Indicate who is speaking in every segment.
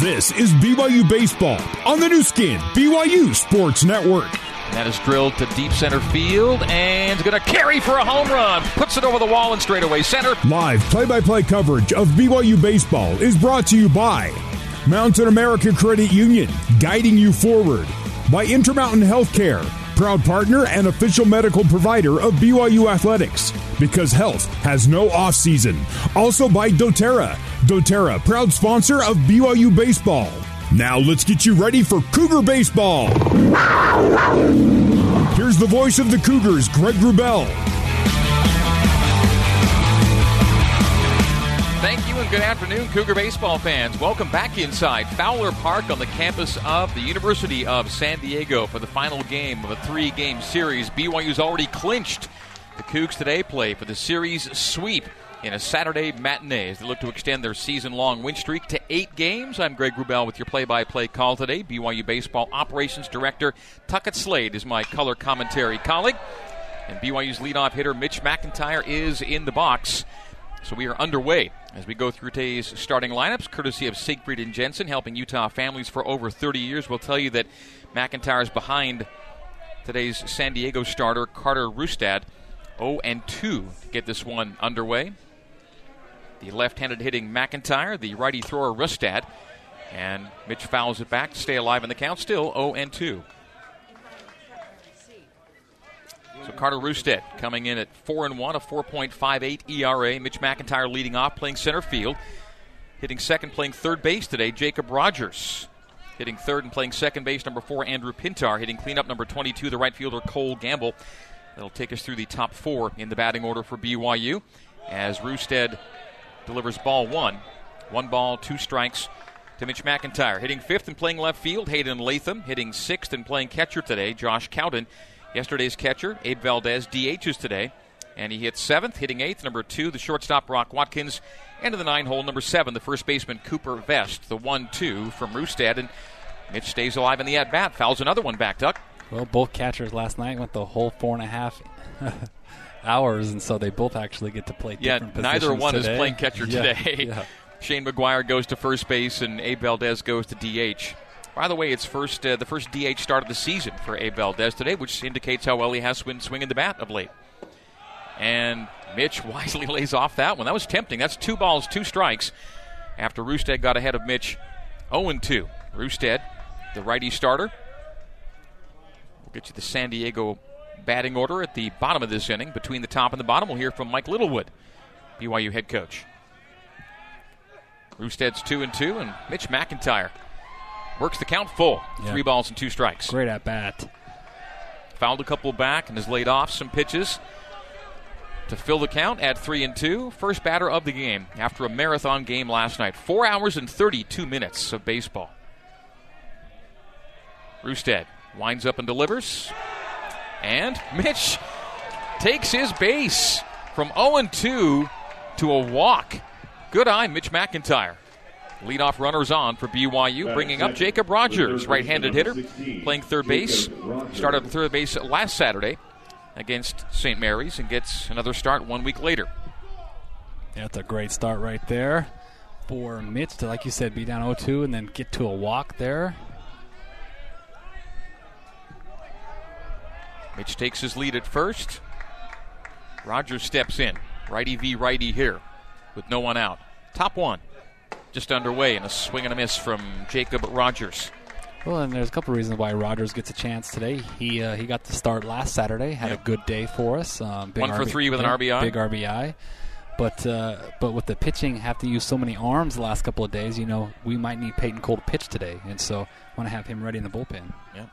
Speaker 1: This is BYU Baseball on the Nu Skin, BYU Sports Network.
Speaker 2: That is drilled to deep center field and is going to carry for a home run. Puts it over the wall and straight away center.
Speaker 1: Live play by play coverage of BYU Baseball is brought to you by Mountain America Credit Union, guiding you forward. By Intermountain Healthcare, proud partner and official medical provider of BYU Athletics, because health has no off season. Also by doTERRA. doTERRA, proud sponsor of BYU Baseball. Now let's get you ready for Cougar Baseball. Here's the voice of the Cougars, Greg Wrubell.
Speaker 2: Good afternoon, Cougar baseball fans. Welcome back inside Fowler Park on the campus of the University of San Diego for the final game of a three game series. BYU's already clinched. The Cougs today play for the series sweep in a Saturday matinee as they look to extend their season long win streak to eight games. I'm Greg Wrubell with your play by play call today. BYU Baseball Operations Director Tuckett Slade is my color commentary colleague. And BYU's leadoff hitter Mitch McIntyre is in the box. So we are underway as we go through today's starting lineups, courtesy of Siegfried and Jensen, helping Utah families for over 30 years. We'll tell you that McIntyre is behind today's San Diego starter, Carter Rustad, 0 and 2 to get this one underway. The left handed hitting McIntyre, the righty thrower Rustad. And Mitch fouls it back to stay alive in the count, still 0 and 2. So Carter Rustad coming in at 4 and 1, a 4.58 ERA. Mitch McIntyre leading off, playing center field. Hitting second, playing third base today, Jacob Rogers. Hitting third and playing second base, number four, Andrew Pintar. Hitting cleanup, number 22, the right fielder, Cole Gamble. That'll take us through the top four in the batting order for BYU as Rustad delivers ball one. One ball, two strikes to Mitch McIntyre. Hitting fifth and playing left field, Hayden Latham. Hitting sixth and playing catcher today, Josh Cowden. Yesterday's catcher, Abe Valdez, DHs today. And he hits seventh, hitting eighth, number two, the shortstop, Brock Watkins. And to the nine hole, number seven, the first baseman, Cooper Vest. The one two from Rustad. And Mitch stays alive in the at bat, fouls another one back, Duck.
Speaker 3: Well, both catchers last night went the whole four and a half hours, and so they both actually get to play
Speaker 2: yeah, neither one
Speaker 3: today.
Speaker 2: is playing catcher
Speaker 3: Yeah,
Speaker 2: today.
Speaker 3: yeah.
Speaker 2: Shane McGuire goes to first base, and Abe Valdez goes to DH. By the way, it's first uh, the first DH start of the season for Abe Valdez today, which indicates how well he has been swinging the bat of late. And Mitch wisely lays off that one. That was tempting. That's two balls, two strikes. After Rustad got ahead of Mitch, 0 2. Rustad, the righty starter. We'll get you the San Diego batting order at the bottom of this inning. Between the top and the bottom, we'll hear from Mike Littlewood, BYU head coach. Rustad's 2 and 2, and Mitch McIntyre works the count full.
Speaker 3: Yeah.
Speaker 2: Three balls and two strikes.
Speaker 3: Great at bat.
Speaker 2: Fouled a couple back and has laid off some pitches to fill the count at three and two. First batter of the game after a marathon game last night. Four hours and 32 minutes of baseball. Rustad winds up and delivers. And Mitch takes his base from 0 2 to a walk. Good eye, Mitch McIntyre. Leadoff runners on for BYU, bringing up Jacob Rogers, right handed hitter, playing third base. Started at third base last Saturday against St. Mary's and gets another start one week later.
Speaker 3: That's a great start right there for Mitch to, like you said, be down 0-2 and then get to a walk there.
Speaker 2: Mitch takes his lead at first. Rogers steps in. Righty v righty here with no one out. Top one just underway and a swing and a miss from Jacob Rogers.
Speaker 3: Well, and there's a couple of reasons why Rogers gets a chance today. He uh, he got the start last Saturday, had
Speaker 2: Yep.
Speaker 3: a good day for us. Um,
Speaker 2: One for three with an RBI.
Speaker 3: Big RBI. But uh, but with the pitching, have to use so many arms the last couple of days. You know, we might need Peyton Cole to pitch today, and so want to have him ready in the bullpen. Yeah.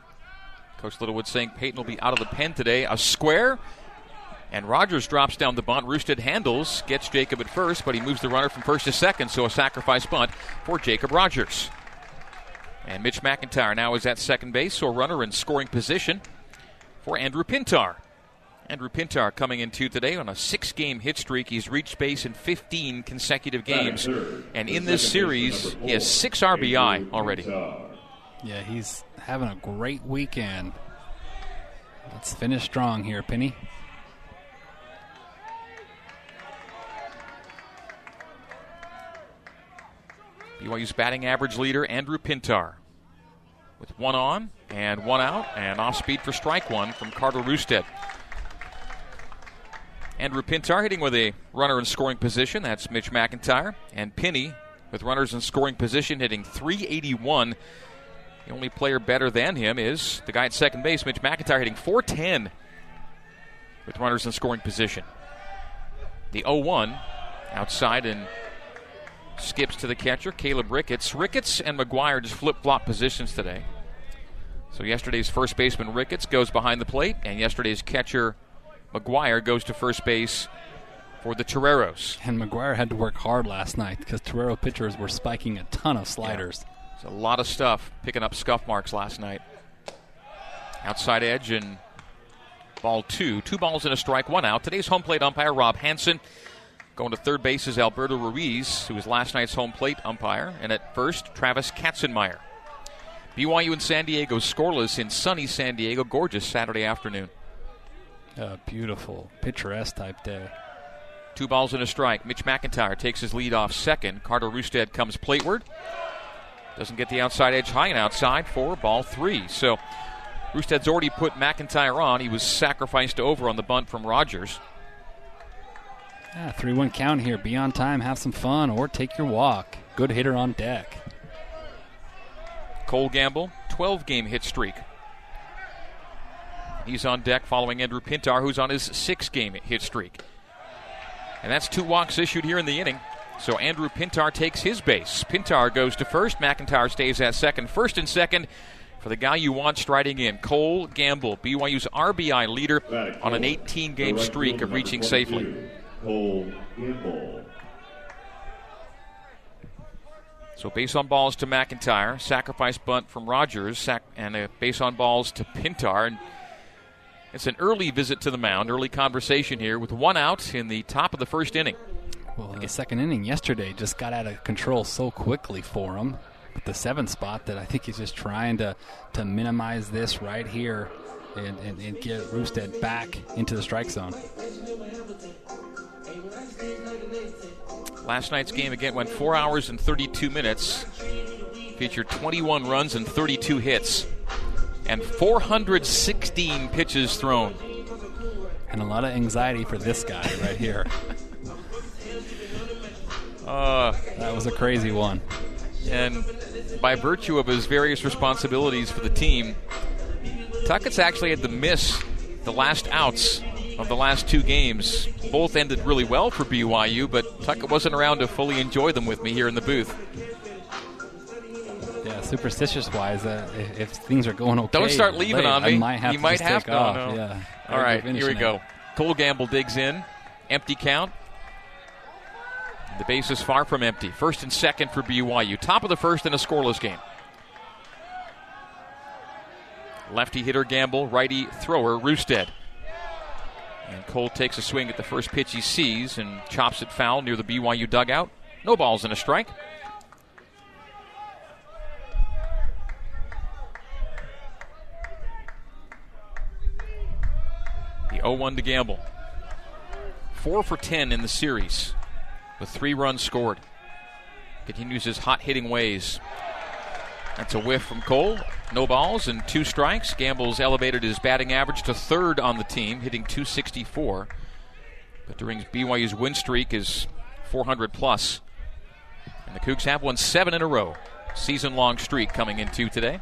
Speaker 2: Coach Littlewood saying Peyton will be out of the pen today. A square. And Rogers drops down the bunt. Rustad handles, gets Jacob at first, but he moves the runner from first to second, so a sacrifice bunt for Jacob Rogers. And Mitch McIntyre now is at second base, so a runner in scoring position for Andrew Pintar. Andrew Pintar coming into today on a six game hit streak. He's reached base in 15 consecutive games. And in this series, he has six RBI already.
Speaker 3: Yeah, he's having a great weekend. Let's finish strong here, Penny.
Speaker 2: BYU's batting average leader, Andrew Pintar. With one on and one out, and off speed for strike one from Carter Rustad. Andrew Pintar hitting with a runner in scoring position. That's Mitch McIntyre. And Pinney with runners in scoring position hitting 381. The only player better than him is the guy at second base, Mitch McIntyre, hitting 410 with runners in scoring position. The 0 1 outside and skips to the catcher, Caleb Ricketts. Ricketts and McGuire just flip flop positions today. So yesterday's first baseman Ricketts goes behind the plate, and yesterday's catcher McGuire goes to first base for the Toreros.
Speaker 3: And McGuire had to work hard last night because Torero pitchers were spiking a ton of sliders.
Speaker 2: Yeah. a lot of stuff picking up scuff marks last night. Outside edge and ball two. Two balls and a strike, one out. Today's home plate umpire, Rob Hanson. Going to third base is Alberto Ruiz, who was last night's home plate umpire. And at first, Travis Katzenmeyer. BYU and San Diego scoreless in sunny San Diego. Gorgeous Saturday afternoon.
Speaker 3: A beautiful, picturesque type day.
Speaker 2: Two balls and a strike. Mitch McIntyre takes his lead off second. Carter Rustad comes plateward. Doesn't get the outside edge high and outside for ball three. So Rustad's already put McIntyre on. He was sacrificed over on the bunt from Rogers.
Speaker 3: Yeah, 3 1 count here. Be on time, have some fun, or take your walk. Good hitter on deck.
Speaker 2: Cole Gamble, 12 game hit streak. He's on deck following Andrew Pintar, who's on his six game hit streak. And that's two walks issued here in the inning. So Andrew Pintar takes his base. Pintar goes to first. McIntyre stays at second. First and second for the guy you want striding in, Cole Gamble, BYU's RBI leader on an 18 game streak of reaching safely. Cole. So base on balls to McIntyre, sacrifice bunt from Rogers, sac- and a base on balls to Pintar. And it's an early visit to the mound, early conversation here with one out in the top of the first inning.
Speaker 3: Well, the second inning yesterday just got out of control so quickly for him with the seventh spot that I think he's just trying to, to minimize this right here and, and, and get Rustad back into the strike zone.
Speaker 2: Last night's game again went 4 hours and 32 minutes, featured 21 runs and 32 hits and 416 pitches thrown.
Speaker 3: And a lot of anxiety for this guy right here.
Speaker 2: uh,
Speaker 3: that was a crazy one.
Speaker 2: And by virtue of his various responsibilities for the team, Tuckett's actually had to miss the last outs of the last two games. Both ended really well for BYU, but Tuckett wasn't around to fully enjoy them with me here in the booth Yeah,
Speaker 3: superstitious wise, uh, if, if, things are going okay,
Speaker 2: don't start leaving
Speaker 3: late,
Speaker 2: on me.
Speaker 3: I might have
Speaker 2: you
Speaker 3: to
Speaker 2: might have to.
Speaker 3: Off.
Speaker 2: No.
Speaker 3: Yeah.
Speaker 2: All right, here we go. Cole Gamble digs in, empty count. The base is far from empty. First and second for BYU. Top of the first in a scoreless game. Lefty hitter Gamble, righty thrower Rustad. And Cole takes a swing at the first pitch he sees and chops it foul near the BYU dugout. No balls and a strike. The 0 1 to Gamble. 4 for 10 in the series with three runs scored. Continues his hot hitting ways. That's a whiff from Cole. No balls and two strikes. Gamble's elevated his batting average to third on the team, hitting 264. But during BYU's win streak is 400 plus. And the Cougs have won seven in a row. Season long streak coming into today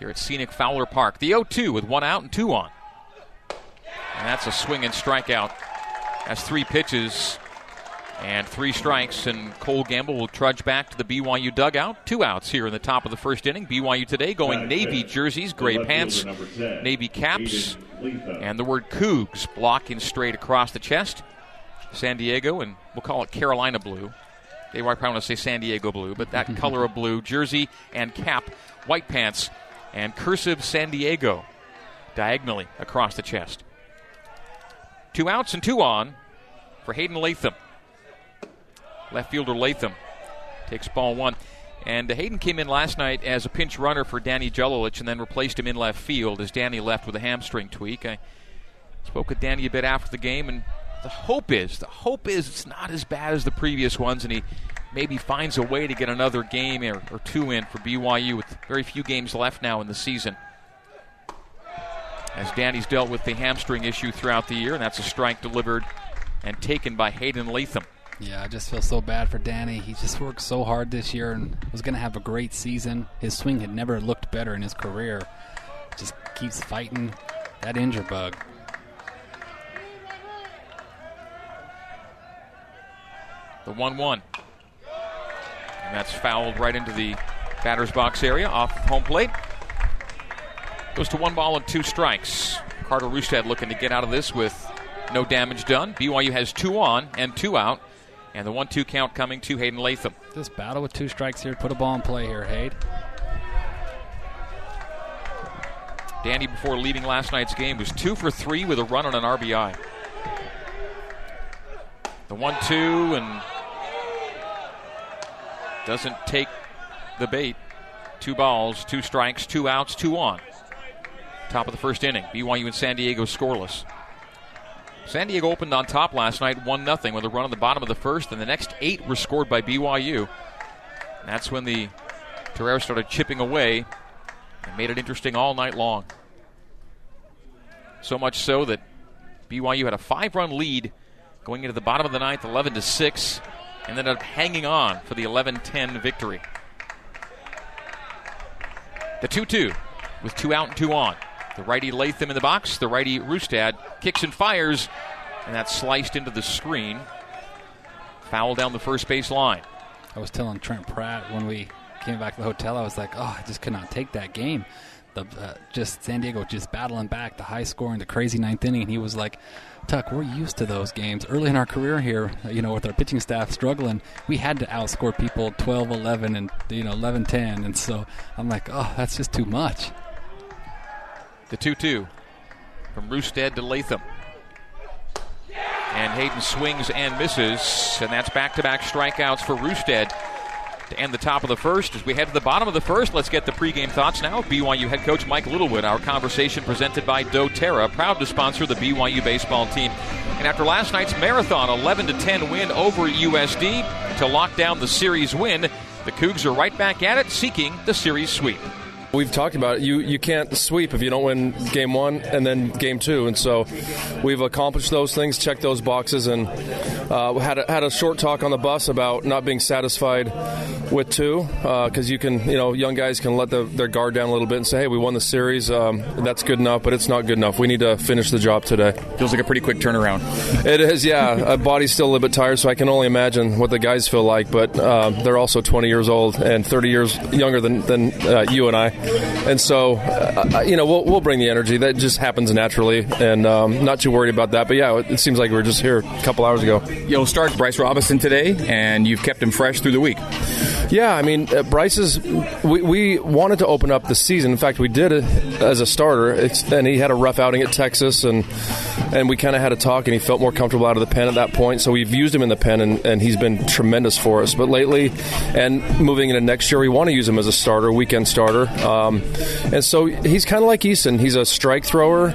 Speaker 2: here at Scenic Fowler Park. The 0 2 with one out and two on. And that's a swing and strikeout. That's three pitches and three strikes, and Cole Gamble will trudge back to the BYU dugout. Two outs here in the top of the first inning. BYU today going Navy jerseys, gray pants, Navy caps, and the word Cougs blocking straight across the chest. San Diego, and we'll call it Carolina blue. They probably want to say San Diego blue, but that color of blue, jersey and cap, white pants, and cursive San Diego diagonally across the chest. Two outs and two on for Hayden Latham. Left fielder Latham takes ball one. And Hayden came in last night as a pinch runner for Danny Jelilich and then replaced him in left field as Danny left with a hamstring tweak. I spoke with Danny a bit after the game, and the hope is, the hope is it's not as bad as the previous ones, and he maybe finds a way to get another game or, or two in for BYU with very few games left now in the season. As Danny's dealt with the hamstring issue throughout the year, and that's a strike delivered and taken by Hayden Latham.
Speaker 3: Yeah, I just feel so bad for Danny. He just worked so hard this year and was going to have a great season. His swing had never looked better in his career. Just keeps fighting that injury bug.
Speaker 2: The 1 1. And that's fouled right into the batter's box area off home plate. Goes to one ball and two strikes. Carter Rustad looking to get out of this with no damage done. BYU has two on and two out. And the 1 2 count coming to Hayden Latham.
Speaker 3: This battle with two strikes here. Put a ball in play here, Hayden.
Speaker 2: Danny, before leaving last night's game, was two for three with a run on an RBI. The 1 2 and doesn't take the bait. Two balls, two strikes, two outs, two on. Top of the first inning. BYU and San Diego scoreless. San Diego opened on top last night, 1 0, with a run on the bottom of the first, and the next eight were scored by BYU. That's when the Toreros started chipping away and made it interesting all night long. So much so that BYU had a five run lead going into the bottom of the ninth, 11 to 6, and ended up hanging on for the 11 10 victory. The 2 2 with two out and two on. The righty Latham in the box. The righty Rustad kicks and fires, and that's sliced into the screen. Foul down the first base line.
Speaker 3: I was telling Trent Pratt when we came back to the hotel, I was like, oh, I just could not take that game. The uh, just San Diego just battling back, the high scoring, the crazy ninth inning, and he was like, Tuck, we're used to those games. Early in our career here, you know, with our pitching staff struggling, we had to outscore people 12 11 and, you know, 11 10. And so I'm like, oh, that's just too much.
Speaker 2: The 2 2 from Rustad to Latham. And Hayden swings and misses, and that's back to back strikeouts for Rustad to end the top of the first. As we head to the bottom of the first, let's get the pregame thoughts now. BYU head coach Mike Littlewood. Our conversation presented by doTERRA, proud to sponsor the BYU baseball team. And after last night's marathon 11 to 10 win over USD to lock down the series win, the Cougs are right back at it, seeking the series sweep.
Speaker 4: We've talked about it. You you can't sweep if you don't win game one and then game two, and so we've accomplished those things, checked those boxes, and uh, had a, had a short talk on the bus about not being satisfied with two because uh, you can you know young guys can let the, their guard down a little bit and say, hey, we won the series, um, that's good enough, but it's not good enough. We need to finish the job today.
Speaker 5: Feels like a pretty quick turnaround.
Speaker 4: It is, yeah. body's still a little bit tired, so I can only imagine what the guys feel like. But uh, they're also 20 years old and 30 years younger than than uh, you and I and so uh, uh, you know we'll, we'll bring the energy. That just happens naturally. And um, not too worried about that. But yeah it, seems like we were just here a couple hours ago.
Speaker 5: You'll start bryce Robinson today and you've kept him fresh through the week
Speaker 4: yeah i mean uh, bryce we, we, wanted to open up the season. In fact we did it as a starter. It's, and he had a rough outing at texas and and we kind of had a talk and he felt more comfortable out of the pen at that point. So we've used him in the pen and, and he's been tremendous for us. But lately and moving into next year we want to use him as a starter weekend starter. Um, and so he's kind of like Easton. He's a strike thrower,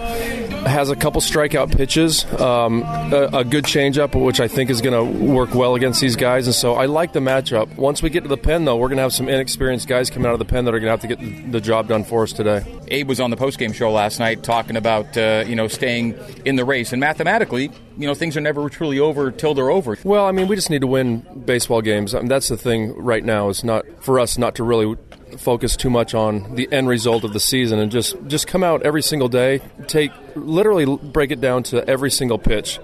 Speaker 4: has a couple strikeout pitches, um, a, a, good changeup, which I think is going to work well against these guys. And so I like the matchup. Once we get to the pen, though, we're going to have some inexperienced guys coming out of the pen that are going to have to get the job done for us today.
Speaker 5: Abe was on the postgame show last night talking about uh, you know staying in the race, and mathematically, you know things are never truly over till they're over.
Speaker 4: Well, I mean, we just need to win baseball games. I mean, that's the thing right now. Is not for us not to really focus too much on the end result of the season and just just come out every single day take literally break it down to every single pitch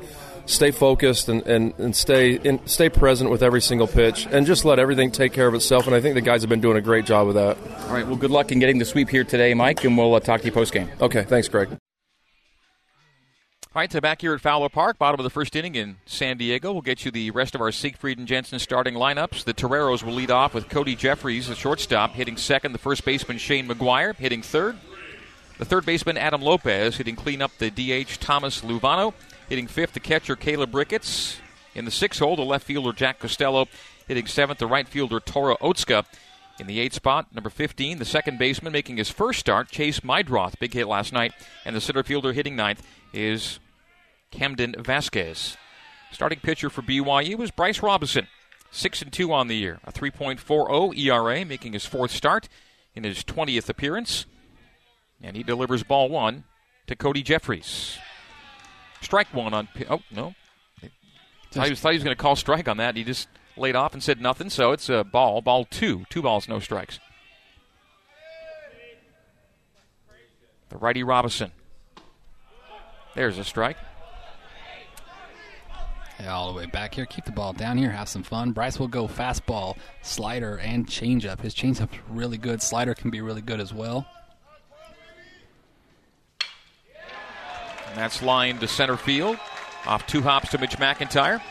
Speaker 4: stay focused and, and, and stay in, stay present with every single pitch and just let everything take care of itself and I think the guys have been doing a great job of that.
Speaker 5: All right, well good luck in getting the sweep here today Mike and we'll uh, talk to you post game.
Speaker 4: Okay, thanks Greg.
Speaker 2: All right, so back here at Fowler Park, bottom of the first inning in San Diego. We'll get you the rest of our Siegfried and Jensen starting lineups. The Toreros will lead off with Cody Jeffries, the shortstop, hitting second. The first baseman, Shane McGuire, hitting third. The third baseman, Adam Lopez, hitting cleanup. The DH, Thomas Luvano, hitting fifth. The catcher, Caleb Ricketts. In the sixth hole, the left fielder, Jack Costello, hitting seventh. The right fielder, Tora Otsuka. In the eighth spot, number 15, the second baseman making his first start, Chase Meidroth, big hit last night. And the center fielder hitting ninth is Camden Vasquez. Starting pitcher for BYU was Bryce Robinson, 6 and 2 on the year, a 3.40 ERA, making his fourth start in his 20th appearance. And he delivers ball one to Cody Jeffries. Strike one on. Oh, no. Thought he was, thought he was going to call strike on that. He just laid off and said nothing, so it's a ball. Ball two. Two balls, no strikes. The righty Robinson. There's a strike.
Speaker 3: All the way back here. Keep the ball down here. Have some fun. Bryce will go fastball, slider, and changeup. His changeup's really good. Slider can be really good as well.
Speaker 2: And that's lined to center field. Off two hops to Mitch McIntyre.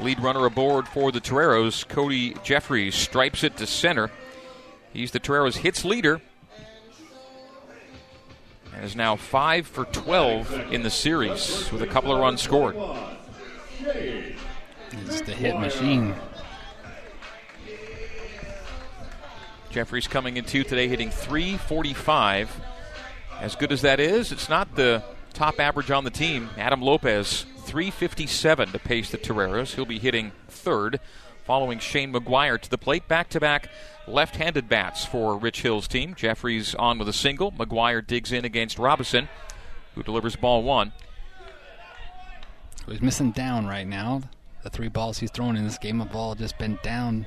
Speaker 2: Lead runner aboard for the Toreros, Cody Jeffries, stripes it to center. He's the Toreros hits leader. And is now 5 for 12 in the series with a couple of runs scored.
Speaker 3: It's the hit machine.
Speaker 2: Jeffries coming in two today, hitting 345. As good as that is, it's not the top average on the team. Adam Lopez, 357 to pace the Toreros. He'll be hitting third, following Shane McGuire to the plate. Back to back left handed bats for Rich Hill's team. Jeffries on with a single. McGuire digs in against Robinson, who delivers ball one.
Speaker 3: He's missing down right now. The three balls he's thrown in this game have all just been down.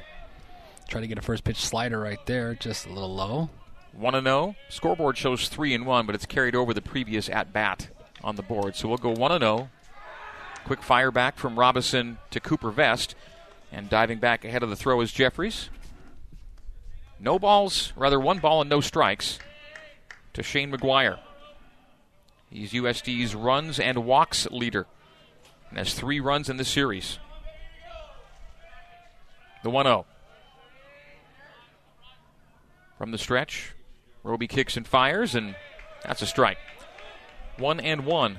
Speaker 3: Try to get a first pitch slider right there, just a little low.
Speaker 2: 1 0. Scoreboard shows 3 and 1, but it's carried over the previous at bat on the board. So we'll go 1 0. Quick fire back from Robinson to Cooper Vest. And diving back ahead of the throw is Jeffries. No balls, rather one ball and no strikes to Shane McGuire. He's USD's runs and walks leader and has three runs in the series. The 1 0. From the stretch, Roby kicks and fires, and that's a strike. One and one.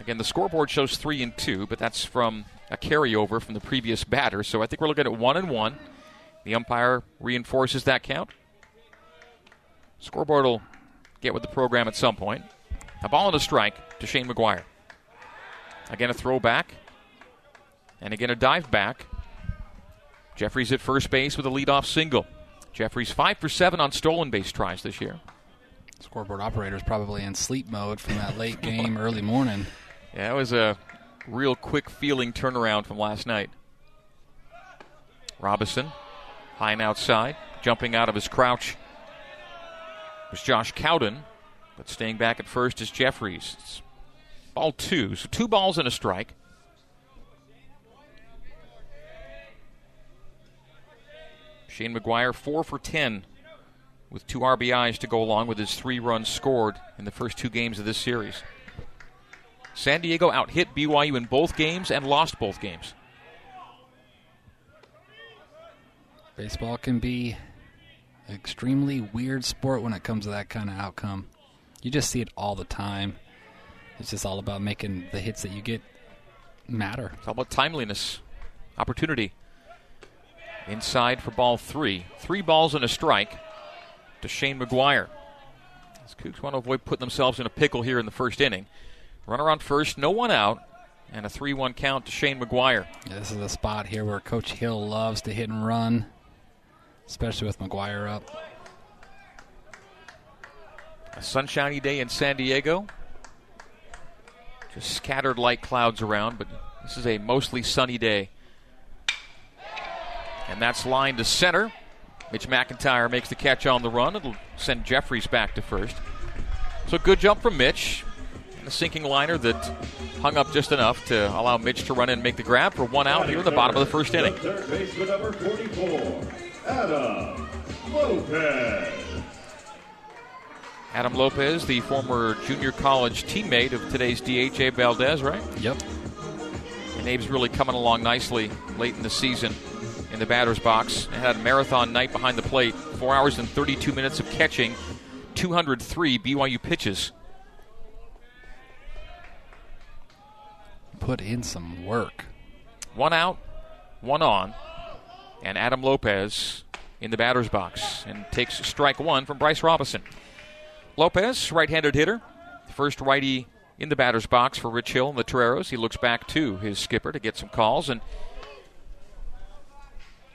Speaker 2: Again, the scoreboard shows three and two, but that's from a carryover from the previous batter. So I think we're looking at one and one. The umpire reinforces that count. Scoreboard will get with the program at some point. A ball and a strike to Shane McGuire. Again, a throwback. And again, a dive back. Jeffries at first base with a leadoff single. Jeffries 5 for 7 on stolen base tries this year.
Speaker 3: Scoreboard operator's probably in sleep mode from that late game, early morning.
Speaker 2: Yeah, it was a real quick feeling turnaround from last night. Robinson, high and outside, jumping out of his crouch It was Josh Cowden, but staying back at first is Jeffries. It's ball two, so two balls and a strike. Shane McGuire, four for 10 with two RBIs to go along with his three runs scored in the first two games of this series. San Diego out hit BYU in both games and lost both games.
Speaker 3: Baseball can be an extremely weird sport when it comes to that kind of outcome. You just see it all the time. It's just all about making the hits that you get matter.
Speaker 2: It's all about timeliness, opportunity. Inside for ball three. Three balls and a strike to Shane McGuire. As Cougs want to avoid putting themselves in a pickle here in the first inning. Runner on first, no one out, and a 3 1 count to Shane McGuire.
Speaker 3: Yeah, this is a spot here where Coach Hill loves to hit and run, especially with McGuire up.
Speaker 2: A sunshiny day in San Diego. Just scattered light clouds around, but this is a mostly sunny day. And that's lined to center. Mitch McIntyre makes the catch on the run. It'll send Jeffries back to first. So good jump from Mitch. And a sinking liner that hung up just enough to allow Mitch to run in and make the grab for one out here in the bottom of the first inning.
Speaker 6: Third baseman number 44, Adam Lopez.
Speaker 2: Adam Lopez, the former junior college teammate of today's DHA Valdez, right?
Speaker 3: Yep.
Speaker 2: And Abe's really coming along nicely late in the season in the batter's box. And had a marathon night behind the plate. Four hours and 32 minutes of catching, 203 BYU pitches.
Speaker 3: Put in some work.
Speaker 2: One out, one on, and Adam Lopez in the batter's box and takes strike one from Bryce Robinson. Lopez, right handed hitter, first righty in the batter's box for Rich Hill and the Toreros. He looks back to his skipper to get some calls and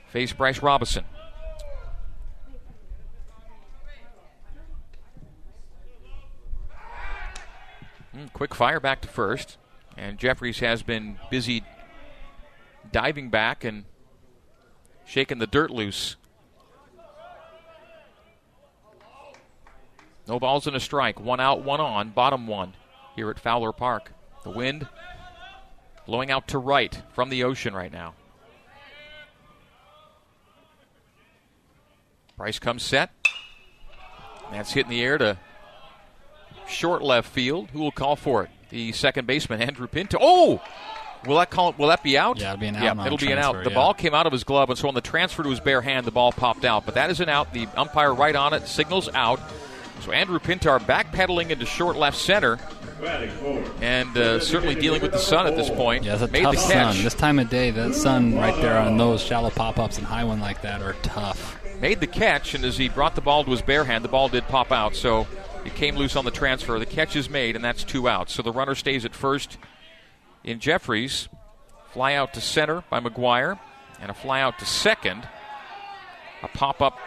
Speaker 2: face Bryce Robinson. Mm, quick fire back to first. And Jeffries has been busy diving back and shaking the dirt loose. No balls and a strike. One out, one on. Bottom one here at Fowler Park. The wind blowing out to right from the ocean right now. Bryce comes set. That's hit in the air to short left field. Who will call for it? The second baseman, Andrew Pintar. Oh! Will that call? Will that be out?
Speaker 3: Yeah, it'll be an out.
Speaker 2: Yeah, it'll be an out. The yeah. ball came out of his glove, and so on the transfer to his bare hand, the ball popped out. But that is an out. The umpire right on it signals out. So Andrew Pintar backpedaling into short left center, and uh, certainly dealing with the sun at this point.
Speaker 3: Yeah, it's a
Speaker 2: Made
Speaker 3: tough
Speaker 2: the catch.
Speaker 3: sun. This time of day, that sun right there on those shallow pop-ups and high one like that are tough.
Speaker 2: Made the catch, and as he brought the ball to his bare hand, the ball did pop out. So it came loose on the transfer. The catch is made, and that's two outs. So the runner stays at first in Jeffries. Fly out to center by McGuire, and a fly out to second. A pop up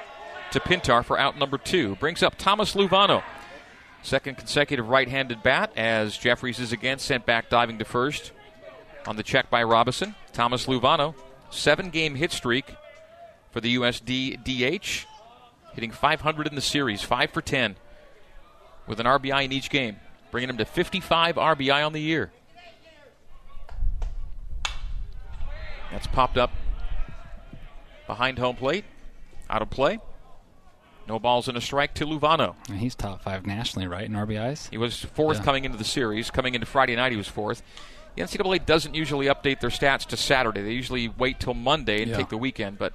Speaker 2: to Pintar for out number two. Brings up Thomas Luvano. Second consecutive right handed bat as Jeffries is again sent back diving to first on the check by Robinson. Thomas Luvano, seven game hit streak for the USD DH, hitting 500 in the series, 5 for 10 with an RBI in each game, bringing him to 55 RBI on the year. That's popped up behind home plate, out of play. No balls and a strike to Luvano.
Speaker 3: He's top five nationally, right, in RBIs?
Speaker 2: He was fourth yeah. coming into the series. Coming into Friday night, he was fourth. The NCAA doesn't usually update their stats to Saturday. They usually wait till Monday and yeah. take the weekend. But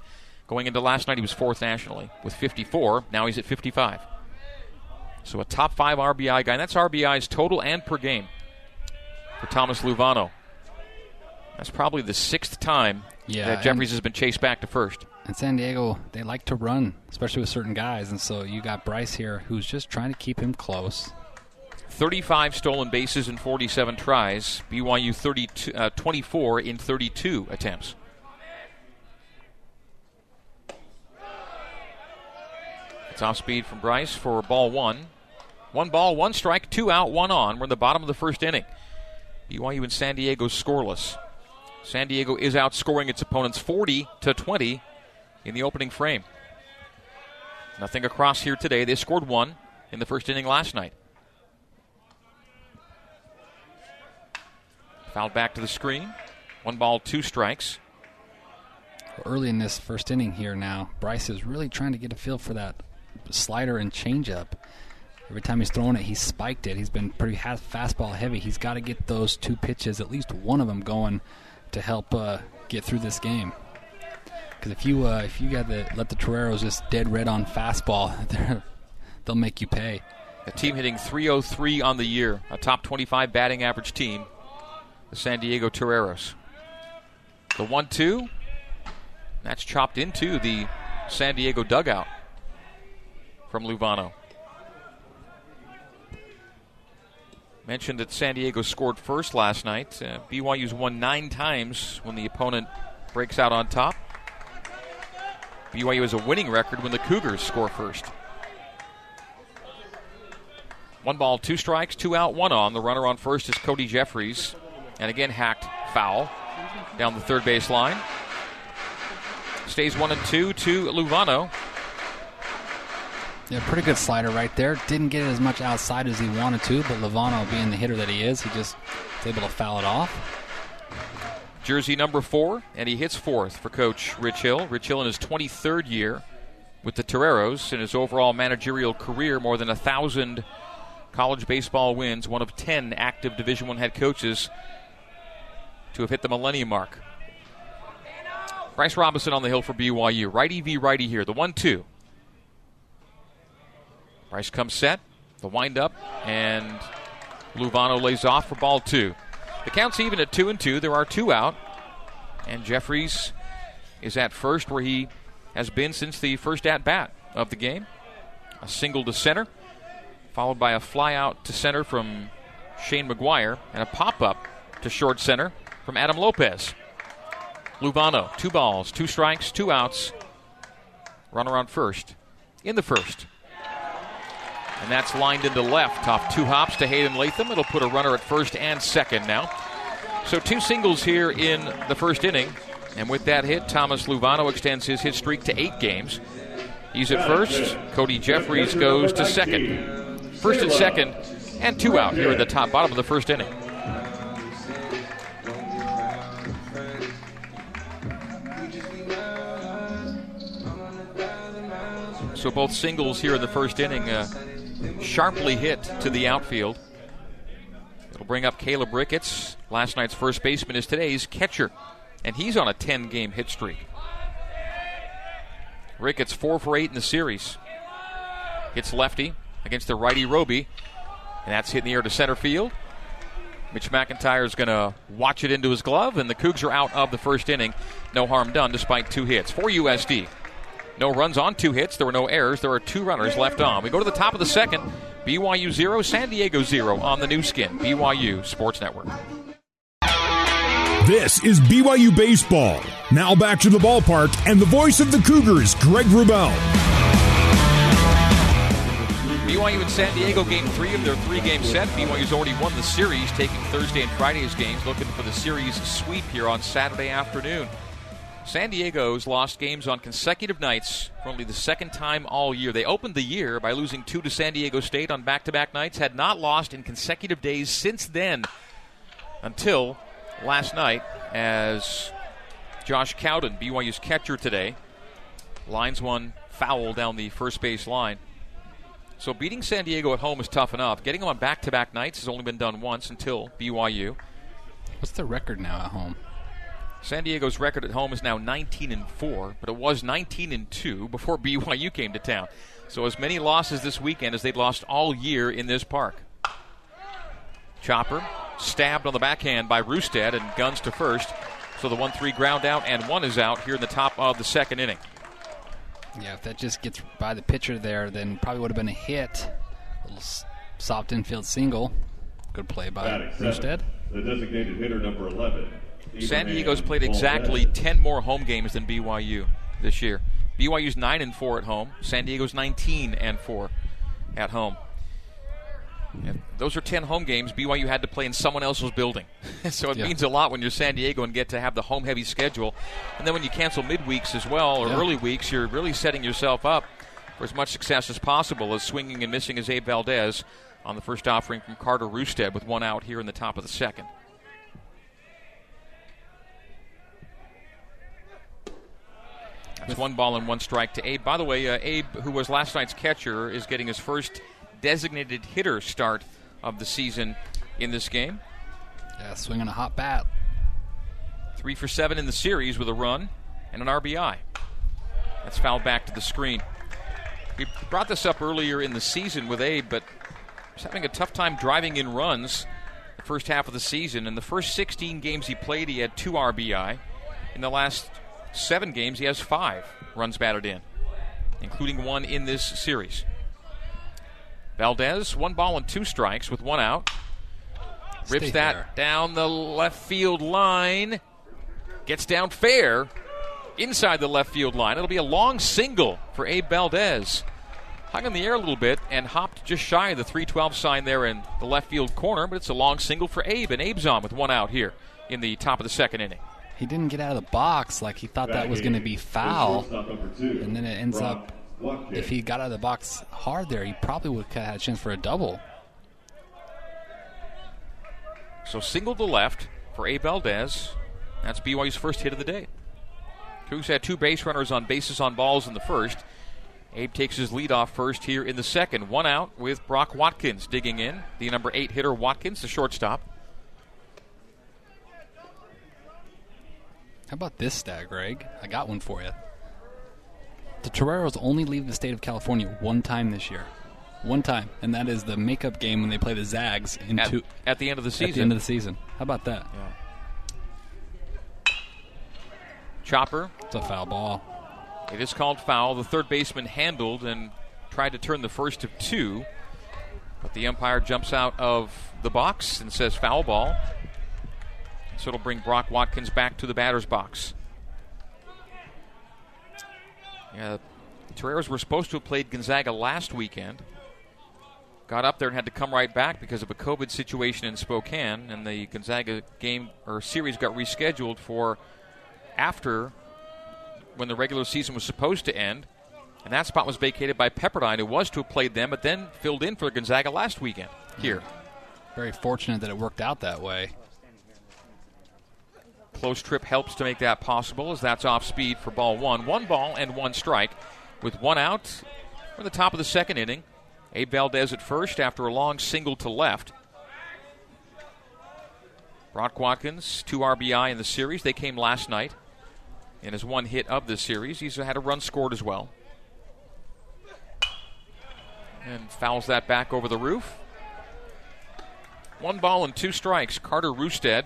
Speaker 2: going into last night, he was fourth nationally with 54. Now he's at 55. So a top five RBI guy. And that's RBIs total and per game for Thomas Luvano. That's probably the sixth time yeah, that Jeffries has been chased back to first.
Speaker 3: And San Diego, they like to run, especially with certain guys. And so you got Bryce here who's just trying to keep him close.
Speaker 2: 35 stolen bases in 47 tries. BYU 32, uh, 24 in 32 attempts. It's off speed from Bryce for ball one. One ball, one strike, two out, one on. We're in the bottom of the first inning. BYU and San Diego scoreless. San Diego is outscoring its opponents 40 to 20 in the opening frame. Nothing across here today. They scored one in the first inning last night. Fouled back to the screen. One ball, two strikes.
Speaker 3: Early in this first inning here now, Bryce is really trying to get a feel for that slider and changeup. Every time he's thrown it, he's spiked it. He's been pretty fastball heavy. He's got to get those two pitches, at least one of them, going to help uh, get through this game. Because if you uh, if you got the let the Toreros just dead red on fastball, they'll make you pay.
Speaker 2: A team hitting 303 on the year, a top 25 batting average team, the San Diego Toreros. The one-two, that's chopped into the San Diego dugout from Luvano. Mentioned that San Diego scored first last night. Uh, BYU's won nine times when the opponent breaks out on top. BYU has a winning record when the Cougars score first. One ball, two strikes, two out, one on. The runner on first is Cody Jeffries. And again, hacked foul down the third base line. Stays one and two to Luvano.
Speaker 3: Yeah, pretty good slider right there. Didn't get it as much outside as he wanted to, but Luvano, being the hitter that he is, he just was able to foul it off.
Speaker 2: Jersey number four, and he hits fourth for Coach Rich Hill. Rich Hill in his 23rd year with the Toreros. In his overall managerial career, more than a thousand college baseball wins, one of 10 active Division One head coaches to have hit the millennium mark. Bryce Robinson on the hill for BYU. Righty v righty here. The one Bryce comes set, the windup, and Luvano lays off for ball two. The count's even at two and two. There are two out, and Jeffries is at first where he has been since the first at bat of the game. A single to center, followed by a fly out to center from Shane McGuire, and a pop up to short center from Adam Lopez. Luvano, two balls, two strikes, two outs. Runner on first in the first. And that's lined into left off two hops to Hayden Latham. It'll put a runner at first and second now. So two singles here in the first inning. And with that hit, Thomas Luvano extends his hit streak to eight games. He's at first. Cody Jeffries goes to second. First and second, and two out here at the top bottom of the first inning. So both singles here in the first inning, uh, sharply hit to the outfield. It'll bring up Caleb Ricketts. Last night's first baseman is today's catcher, and he's on a 10 game hit streak. Ricketts 4 for 8 in the series. Hits lefty against the righty Roby, and that's hit in the air to center field. Mitch McIntyre is going to watch it into his glove, and the Cougs are out of the first inning. No harm done despite two hits. For USD, no runs on two hits. There were no errors. There are two runners left on. We go to the top of the second. BYU 0, San Diego 0 on the Nu Skin. BYU Sports Network.
Speaker 1: This is BYU Baseball. Now back to the ballpark and the voice of the Cougars, Greg Wrubell.
Speaker 2: BYU and San Diego game three of their three game set. BYU's already won the series, taking Thursday and Friday's games, looking for the series sweep here on Saturday afternoon. San Diego's lost games on consecutive nights for only the second time all year. They opened the year by losing two to San Diego State on back to back nights, had not lost in consecutive days since then until last night as Josh Cowden, BYU's catcher today, lines one foul down the first base line. So beating San Diego at home is tough enough. Getting them on back to back nights has only been done once until BYU.
Speaker 3: What's the record now at home?
Speaker 2: San Diego's record at home is now 19 and 4, but it was 19 and 2 before BYU came to town. So as many losses this weekend as they'd lost all year in this park. Chopper stabbed on the backhand by Rustad and guns to first. So the 1 3 ground out and one is out here in the top of the second inning.
Speaker 3: Yeah, if that just gets by the pitcher there, then probably would have been a hit. A little soft infield single. Good play by Rustad.
Speaker 6: The designated hitter number 11.
Speaker 2: San Diego's played exactly 10 more home games than BYU this year. BYU's 9 and 4 at home. San Diego's 19 and 4 at home. If those are 10 home games BYU had to play in someone else's building. so it yeah. means a lot when you're San Diego and get to have the home heavy schedule. And then when you cancel midweeks as well, or yeah. early weeks, you're really setting yourself up for as much success as possible as swinging and missing as Abe Valdez on the first offering from Carter Rustad with one out here in the top of the second. That's one ball and one strike to Abe. By the way, uh, Abe, who was last night's catcher, is getting his first designated hitter start of the season in this game.
Speaker 3: Yeah, swinging a hot bat.
Speaker 2: Three for seven in the series with a run and an RBI. That's fouled back to the screen. We brought this up earlier in the season with Abe, but he's having a tough time driving in runs the first half of the season. In the first 16 games he played, he had two RBI. In the last seven games, he has five runs batted in, including one in this series. Valdez, one ball and two strikes with one out. Rips that there. down the left field line. Gets down fair inside the left field line. It'll be a long single for Abe Valdez. Hung in the air a little bit and hopped just shy of the 312 sign there in the left field corner, but it's a long single for Abe, and Abe's on with one out here in the top of the second inning
Speaker 3: he didn't get out of the box like he thought that was going to be foul, and then it ends up. If he got out of the box hard there, he probably would have had a chance for a double.
Speaker 2: So single to left for Abe Valdez. That's BYU's first hit of the day. Cougs had two base runners on bases on balls in the first. Abe takes his lead off first here in the second. One out with Brock Watkins digging in. The number eight hitter Watkins, the shortstop.
Speaker 3: How about this stat, Greg? I got one for you. The Toreros only leave the state of California one time this year. One time, and that is the makeup game when they play the Zags in
Speaker 2: at,
Speaker 3: two,
Speaker 2: at the end of the season.
Speaker 3: At the end of the season. How about that?
Speaker 2: Yeah. Chopper.
Speaker 3: It's a foul ball.
Speaker 2: It is called foul. The third baseman handled and tried to turn the first of two, but the umpire jumps out of the box and says foul ball. So it'll bring Brock Watkins back to the batter's box. Yeah, Toreros were supposed to have played Gonzaga last weekend. Got up there and had to come right back because of a COVID situation in Spokane, and the Gonzaga game or series got rescheduled for after when the regular season was supposed to end. And that spot was vacated by Pepperdine, who was to have played them, but then filled in for Gonzaga last weekend here.
Speaker 3: Very fortunate that it worked out that way.
Speaker 2: Close trip helps to make that possible as that's off speed for ball one. One ball and one strike with one out for the top of the second inning. Abe Valdez at first after a long single to left. Brock Watkins, two RBI in the series. They came last night in his one hit of the series. He's had a run scored as well. And fouls that back over the roof. One ball and two strikes. Carter Rustad,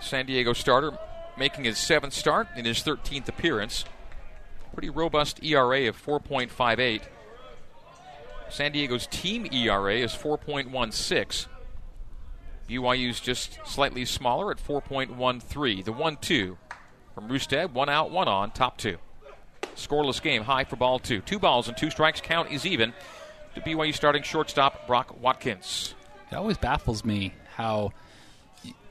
Speaker 2: San Diego starter, making his seventh start in his 13th appearance. Pretty robust ERA of 4.58. San Diego's team ERA is 4.16. BYU's just slightly smaller at 4.13. The 1 2 from Rustad, one out, one on, top two. Scoreless game, high for ball two. Two balls and two strikes, count is even. The BYU starting shortstop, Brock Watkins.
Speaker 3: It always baffles me how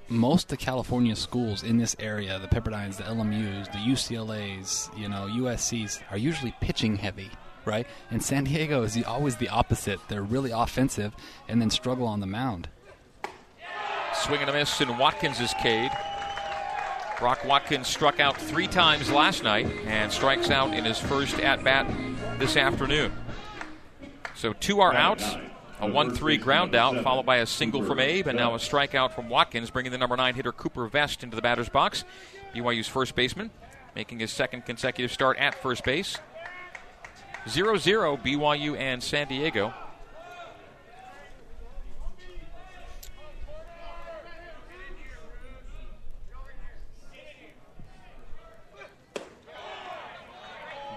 Speaker 3: most of California schools in this area, the Pepperdines, the LMUs, the UCLA's, you know, USC's, are usually pitching heavy, right? And San Diego is the, always the opposite. They're really offensive and then struggle on the mound.
Speaker 2: Swing and a miss, and Watkins is K'd. Brock Watkins struck out three times last night and strikes out in his first at bat this afternoon. So two are out. A 1 3 ground out, followed by a single from Abe, and now a strikeout from Watkins, bringing the number 9 hitter Cooper Vest into the batter's box. BYU's first baseman, making his second consecutive start at first base. 0 0 BYU and San Diego.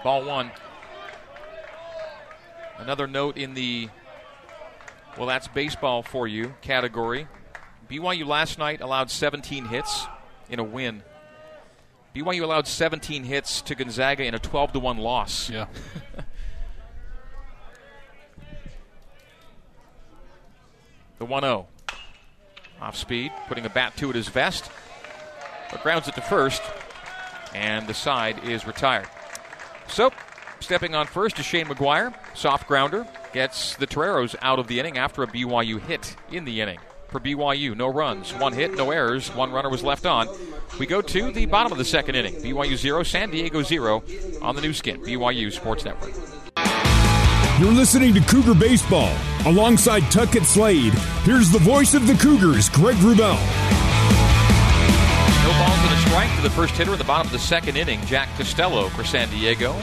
Speaker 2: Ball one. Another note in the well, that's baseball for you category. BYU last night allowed 17 hits in a win. BYU allowed 17 hits to Gonzaga in a 12 to 1 loss.
Speaker 3: Yeah.
Speaker 2: the 1 0. Off speed, putting a bat to it his vest, but grounds it to first, and the side is retired. So, stepping on first is Shane McGuire. Soft grounder gets the Toreros out of the inning after a BYU hit in the inning. For BYU, no runs, one hit, no errors, one runner was left on. We go to the bottom of the second inning. BYU 0, San Diego 0 on the Nu Skin, BYU Sports Network.
Speaker 1: You're listening to Cougar Baseball. Alongside Tuckett Slade, here's the voice of the Cougars, Greg Wrubell.
Speaker 2: No balls and a strike to the first hitter in the bottom of the second inning, Jack Costello for San Diego.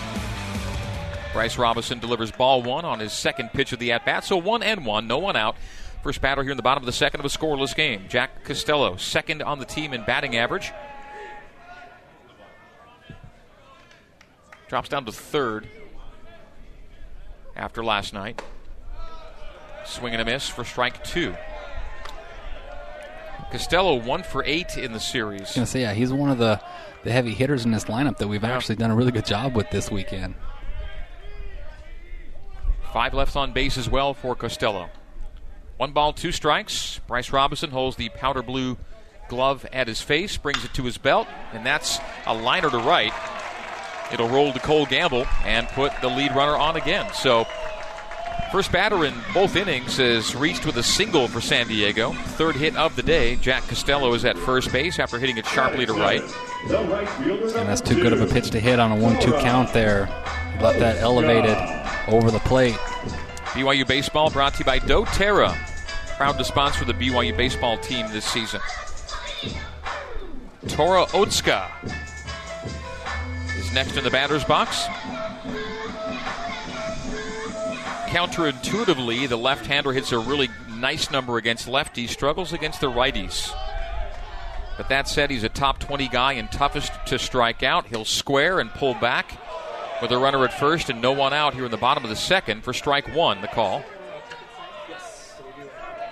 Speaker 2: Bryce Robinson delivers ball one on his second pitch of the at bat, so one and one, no one out. First batter here in the bottom of the second of a scoreless game. Jack Costello, second on the team in batting average. Drops down to third after last night. Swing and a miss for strike two. Costello one for eight in the series.
Speaker 3: I was gonna say, yeah, he's one of the, the heavy hitters in this lineup that we've
Speaker 2: Yeah.
Speaker 3: actually done a really good job with this weekend.
Speaker 2: Five left on base as well for Costello. One ball, two strikes. Bryce Robinson holds the powder blue glove at his face, brings it to his belt, and that's a liner to right. It'll roll to Cole Gamble and put the lead runner on again. So, first batter in both innings is reached with a single for San Diego. Third hit of the day. Jack Costello is at first base after hitting it sharply to right.
Speaker 3: And that's too good of a pitch to hit on a 1 2 count there. Left that elevated over the plate.
Speaker 2: BYU Baseball brought to you by doTERRA. Proud to sponsor the BYU baseball team this season. Tora Otsuka is next in the batter's box. Counterintuitively, the left-hander hits a really nice number against lefties, struggles against the righties. But that said, he's a top 20 guy and toughest to strike out. He'll square and pull back with a runner at first and no one out here in the bottom of the second for strike one, the call.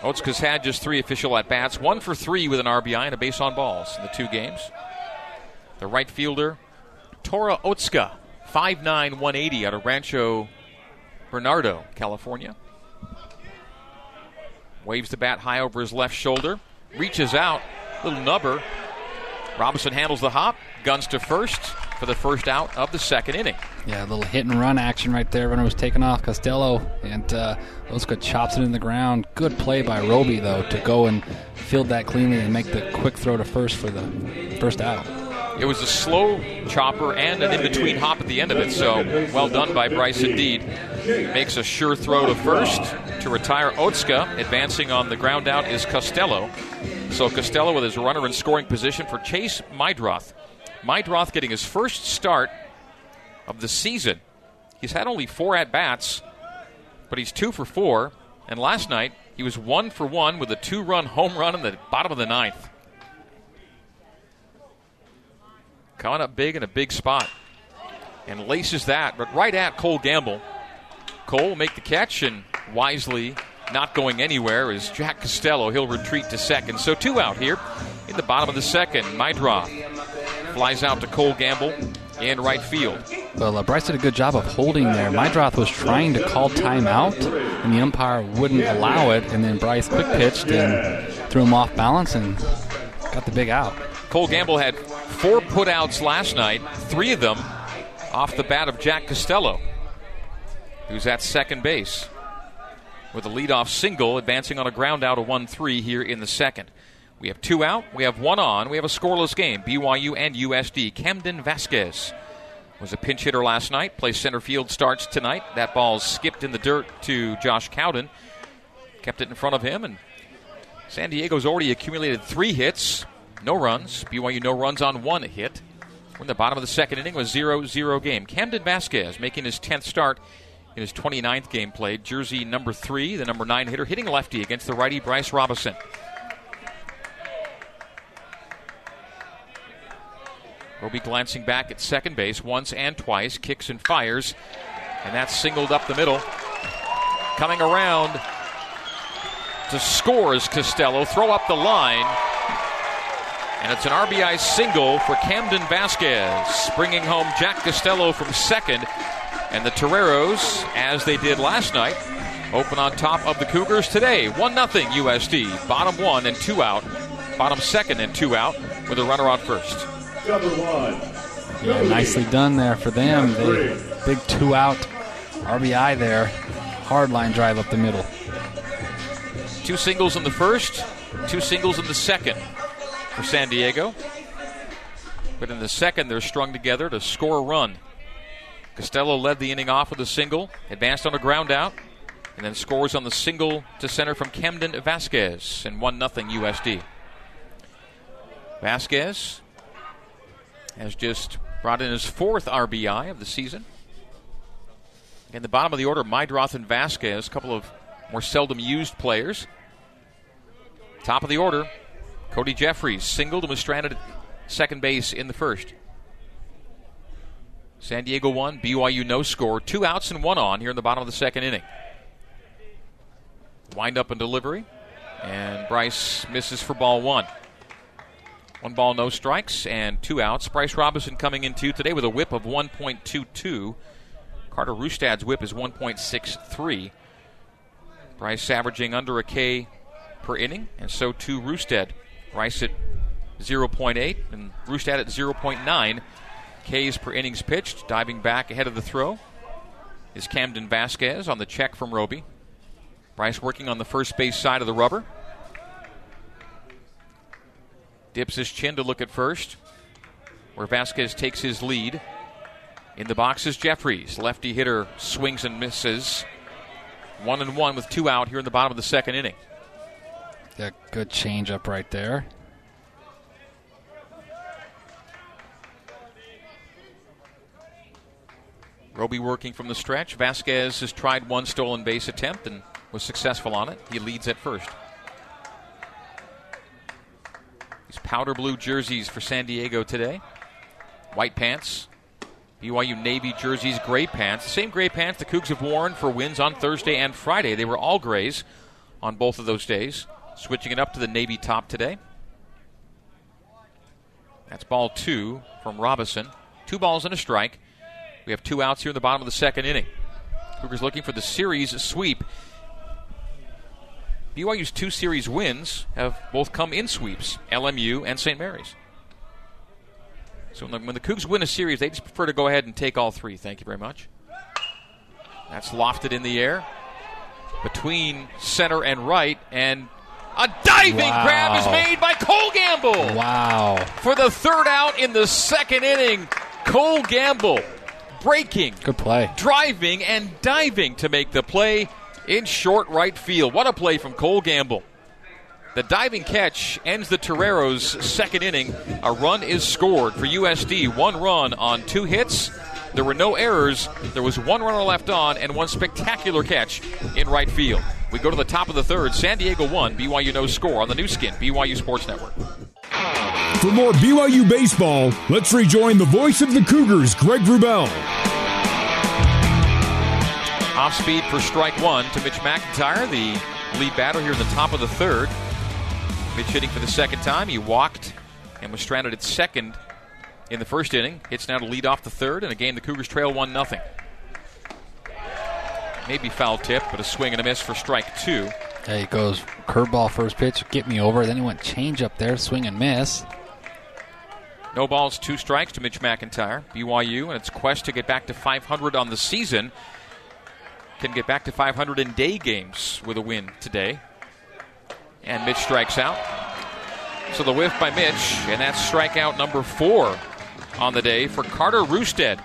Speaker 2: Otsuka's had just three official at bats, one for three with an RBI and a base on balls in the two games. The right fielder, Tora Otsuka, 5'9", 180 out of Rancho Bernardo, California. Waves the bat high over his left shoulder. Reaches out. Little nubber. Robinson handles the hop. Guns to first for the first out of the second inning.
Speaker 3: Yeah, a little hit and run action right there. Runner was taken off Costello, and uh, Oska chops it in the ground. Good play by Roby, though, to go and field that cleanly and make the quick throw to first for the first out.
Speaker 2: It was a slow chopper and an in between hop at the end of it, so well done by Bryce indeed. Makes a sure throw to first to retire Otsuka. Advancing on the ground out is Costello. So Costello with his runner in scoring position for Chase Meidroth. Meidroth getting his first start of the season. He's had only four at bats, but he's two for four. And last night, he was one for one with a two run home run in the bottom of the ninth. Coming up big in a big spot. And laces that, but right at Cole Gamble. Cole will make the catch and wisely not going anywhere is Jack Costello. He'll retreat to second. So two out here in the bottom of the second. Meidroth flies out to Cole Gamble in right field.
Speaker 3: Well, uh, Bryce did a good job of holding there. Meidroth was trying to call timeout, and the umpire wouldn't allow it. And then Bryce quick pitched and threw him off balance and got the big out.
Speaker 2: Cole Gamble had four putouts last night, three of them off the bat of Jack Costello, who's at second base with a leadoff single, advancing on a ground out of 1 3 here in the second. We have two out, we have one on, we have a scoreless game. BYU and USD. Camden Vasquez was a pinch hitter last night, plays center field, starts tonight. That ball skipped in the dirt to Josh Cowden, kept it in front of him, and San Diego's already accumulated three hits, no runs. BYU no runs on one hit. We're in the bottom of the second inning with 0 0 game. Camden Vasquez making his 10th start in his 29th game played. Jersey number three, the number nine hitter, hitting lefty against the righty Bryce Robinson. Will be glancing back at second base once and twice, kicks and fires, and that's singled up the middle. Coming around to score is Costello. Throw up the line. And it's an RBI single for Camden Vasquez, bringing home Jack Costello from second. And the Toreros, as they did last night, open on top of the Cougars today. 1 0 USD. Bottom one and two out. Bottom second and two out with a runner on first.
Speaker 3: Yeah, nicely done there for them. They, big two out RBI there. Hard line drive up the middle.
Speaker 2: Two singles in the first, two singles in the second for San Diego. But in the second, they're strung together to score a run. Costello led the inning off with a single, advanced on a ground out, and then scores on the single to center from Camden Vasquez, and 1 0 USD. Vasquez has just brought in his fourth RBI of the season. In the bottom of the order, Meidroth and Vasquez, a couple of more seldom used players. Top of the order, Cody Jeffries singled and was stranded at second base in the first. San Diego won, BYU no score. Two outs and one on here in the bottom of the second inning. Wind up and delivery, and Bryce misses for ball one. One ball, no strikes, and two outs. Bryce Robinson coming in two today with a whip of 1.22. Carter Rustad's whip is 1.63. Bryce averaging under a K per inning, and so too Rustad. Bryce at 0.8 and Rustad at 0.9. Ks per innings pitched. Diving back ahead of the throw is Camden Vasquez on the check from Roby. Bryce working on the first base side of the rubber. Dips his chin to look at first, where Vasquez takes his lead. In the box is Jeffries. Lefty hitter swings and misses. One and one with two out here in the bottom of the second inning.
Speaker 3: Yeah, good changeup right there.
Speaker 2: Roby working from the stretch. Vasquez has tried one stolen base attempt and was successful on it. He leads at first. These powder blue jerseys for San Diego today. White pants. BYU Navy jerseys, gray pants. Same gray pants the Cougs have worn for wins on Thursday and Friday. They were all grays on both of those days. Switching it up to the Navy top today. That's ball two from Robinson. Two balls and a strike. We have two outs here in the bottom of the second inning. Cougars looking for the series sweep. BYU's two series wins have both come in sweeps, LMU and St. Mary's. So when the Cougs win a series, they just prefer to go ahead and take all three. Thank you very much. That's lofted in the air between center and right, and a diving
Speaker 3: Wow.
Speaker 2: grab is made by Cole Gamble
Speaker 3: Wow.
Speaker 2: for the third out in the second inning. Cole Gamble breaking,
Speaker 3: Good play.
Speaker 2: driving, and diving to make the play in short right field. What a play from Cole Gamble. The diving catch ends the Toreros' second inning. A run is scored for USD. One run on two hits. There were no errors. There was one runner left on and one spectacular catch in right field. We go to the top of the third. San Diego 1, BYU no score on the Nu Skin, BYU Sports Network.
Speaker 1: For more BYU baseball, let's rejoin the voice of the Cougars, Greg Wrubell.
Speaker 2: Off speed for strike one to Mitch McIntyre, the lead batter here in the top of the third. Mitch hitting for the second time. He walked and was stranded at second in the first inning. Hits now to lead off the third, and again the Cougars trail 1 0. Maybe foul tip, but a swing and a miss for strike two.
Speaker 3: There he goes. Curveball first pitch. Get me over. Then he went change up there. Swing and miss.
Speaker 2: No balls, two strikes to Mitch McIntyre. BYU and its quest to get back to 500 on the season can get back to 500 in day games with a win today. And Mitch strikes out. So the whiff by Mitch, and that's strikeout number four on the day for Carter Rustad.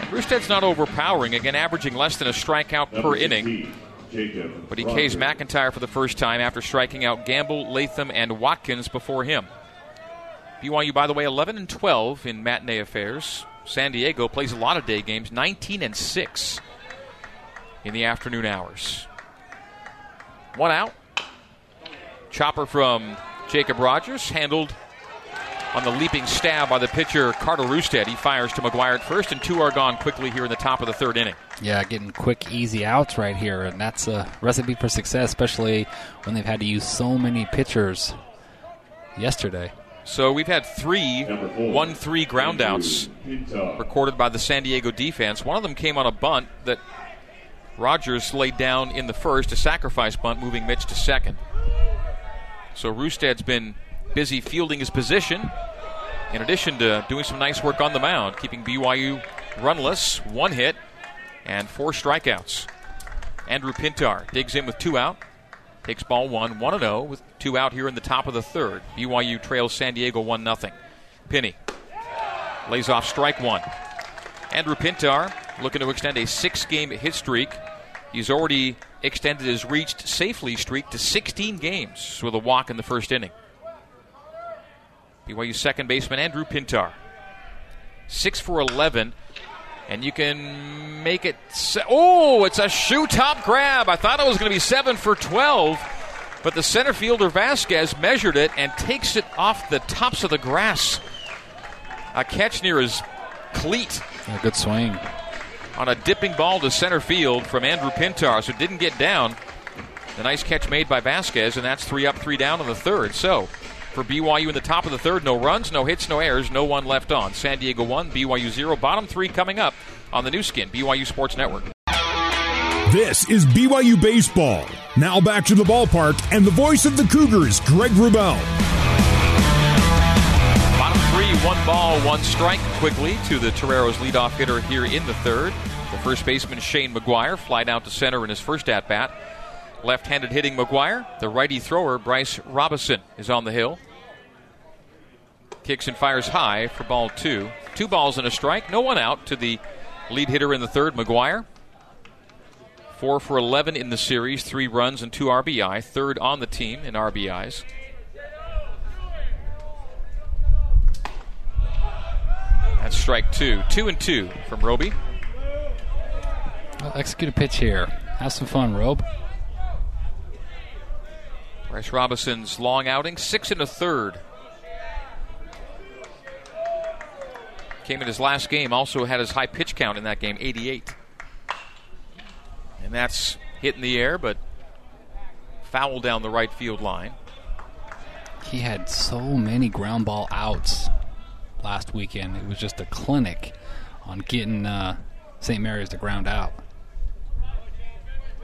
Speaker 2: And Rustad's not overpowering, again, averaging less than a strikeout per inning.
Speaker 6: 16, Jacob
Speaker 2: But he K's McIntyre for the first time after striking out Gamble, Latham, and Watkins before him. BYU, by the way, 11 and 12 in matinee affairs. San Diego plays a lot of day games, 19 and 6 in the afternoon hours. One out. Chopper from Jacob Rogers, handled on the leaping stab by the pitcher Carter Rustad. He fires to McGuire at first, and two are gone quickly here in the top of the third inning.
Speaker 3: Yeah, getting quick, easy outs right here, and that's a recipe for success, especially when they've had to use so many pitchers yesterday.
Speaker 2: So we've had three 1 3 groundouts recorded by the San Diego defense. One of them came on a bunt that Rogers laid down in the first, a sacrifice bunt, moving Mitch to second. So Rustad's been busy fielding his position, in addition to doing some nice work on the mound, keeping BYU runless, one hit, and four strikeouts. Andrew Pintar digs in with two out, takes ball one, 1 0, with two out here in the top of the third. BYU trails San Diego 1 0. Penny lays off strike one. Andrew Pintar looking to extend a six game hit streak. He's already extended his reached safely streak to 16 games with a walk in the first inning. BYU second baseman Andrew Pintar. 6 for 11. And you can make it. Se- oh, it's a shoe top grab. I thought it was going to be 7 for 12. But the center fielder Vasquez measured it and takes it off the tops of the grass. A catch near his cleat
Speaker 3: Yeah, good swing.
Speaker 2: On a dipping ball to center field from Andrew Pintar, so didn't get down. The nice catch made by Vasquez, and that's three up, three down in the third. So, for BYU in the top of the third, no runs, no hits, no errors, no one left on. San Diego 1, BYU 0. Bottom three coming up on the Nu Skin, BYU Sports Network.
Speaker 1: This is BYU Baseball. Now back to the ballpark and the voice of the Cougars, Greg Wrubell.
Speaker 2: Bottom three, one ball, one strike quickly to the Toreros leadoff hitter here in the third. First baseman, Shane McGuire, fly down to center in his first at bat. Left handed hitting McGuire. The righty thrower, Bryce Robinson, is on the hill. Kicks and fires high for ball two. Two balls and a strike. No one out to the lead hitter in the third, McGuire. Four for 11 in the series, three runs and two RBI. Third on the team in RBIs. That's strike two. Two and two from Roby.
Speaker 3: Well, execute a pitch here. Have some fun, Robe.
Speaker 2: Bryce Robinson's long outing, six and a third. Came in his last game, also had his high pitch count in that game, 88. And that's hit in the air, but foul down the right field line.
Speaker 3: He had so many ground ball outs last weekend. It was just a clinic on getting uh, St. Mary's to ground out.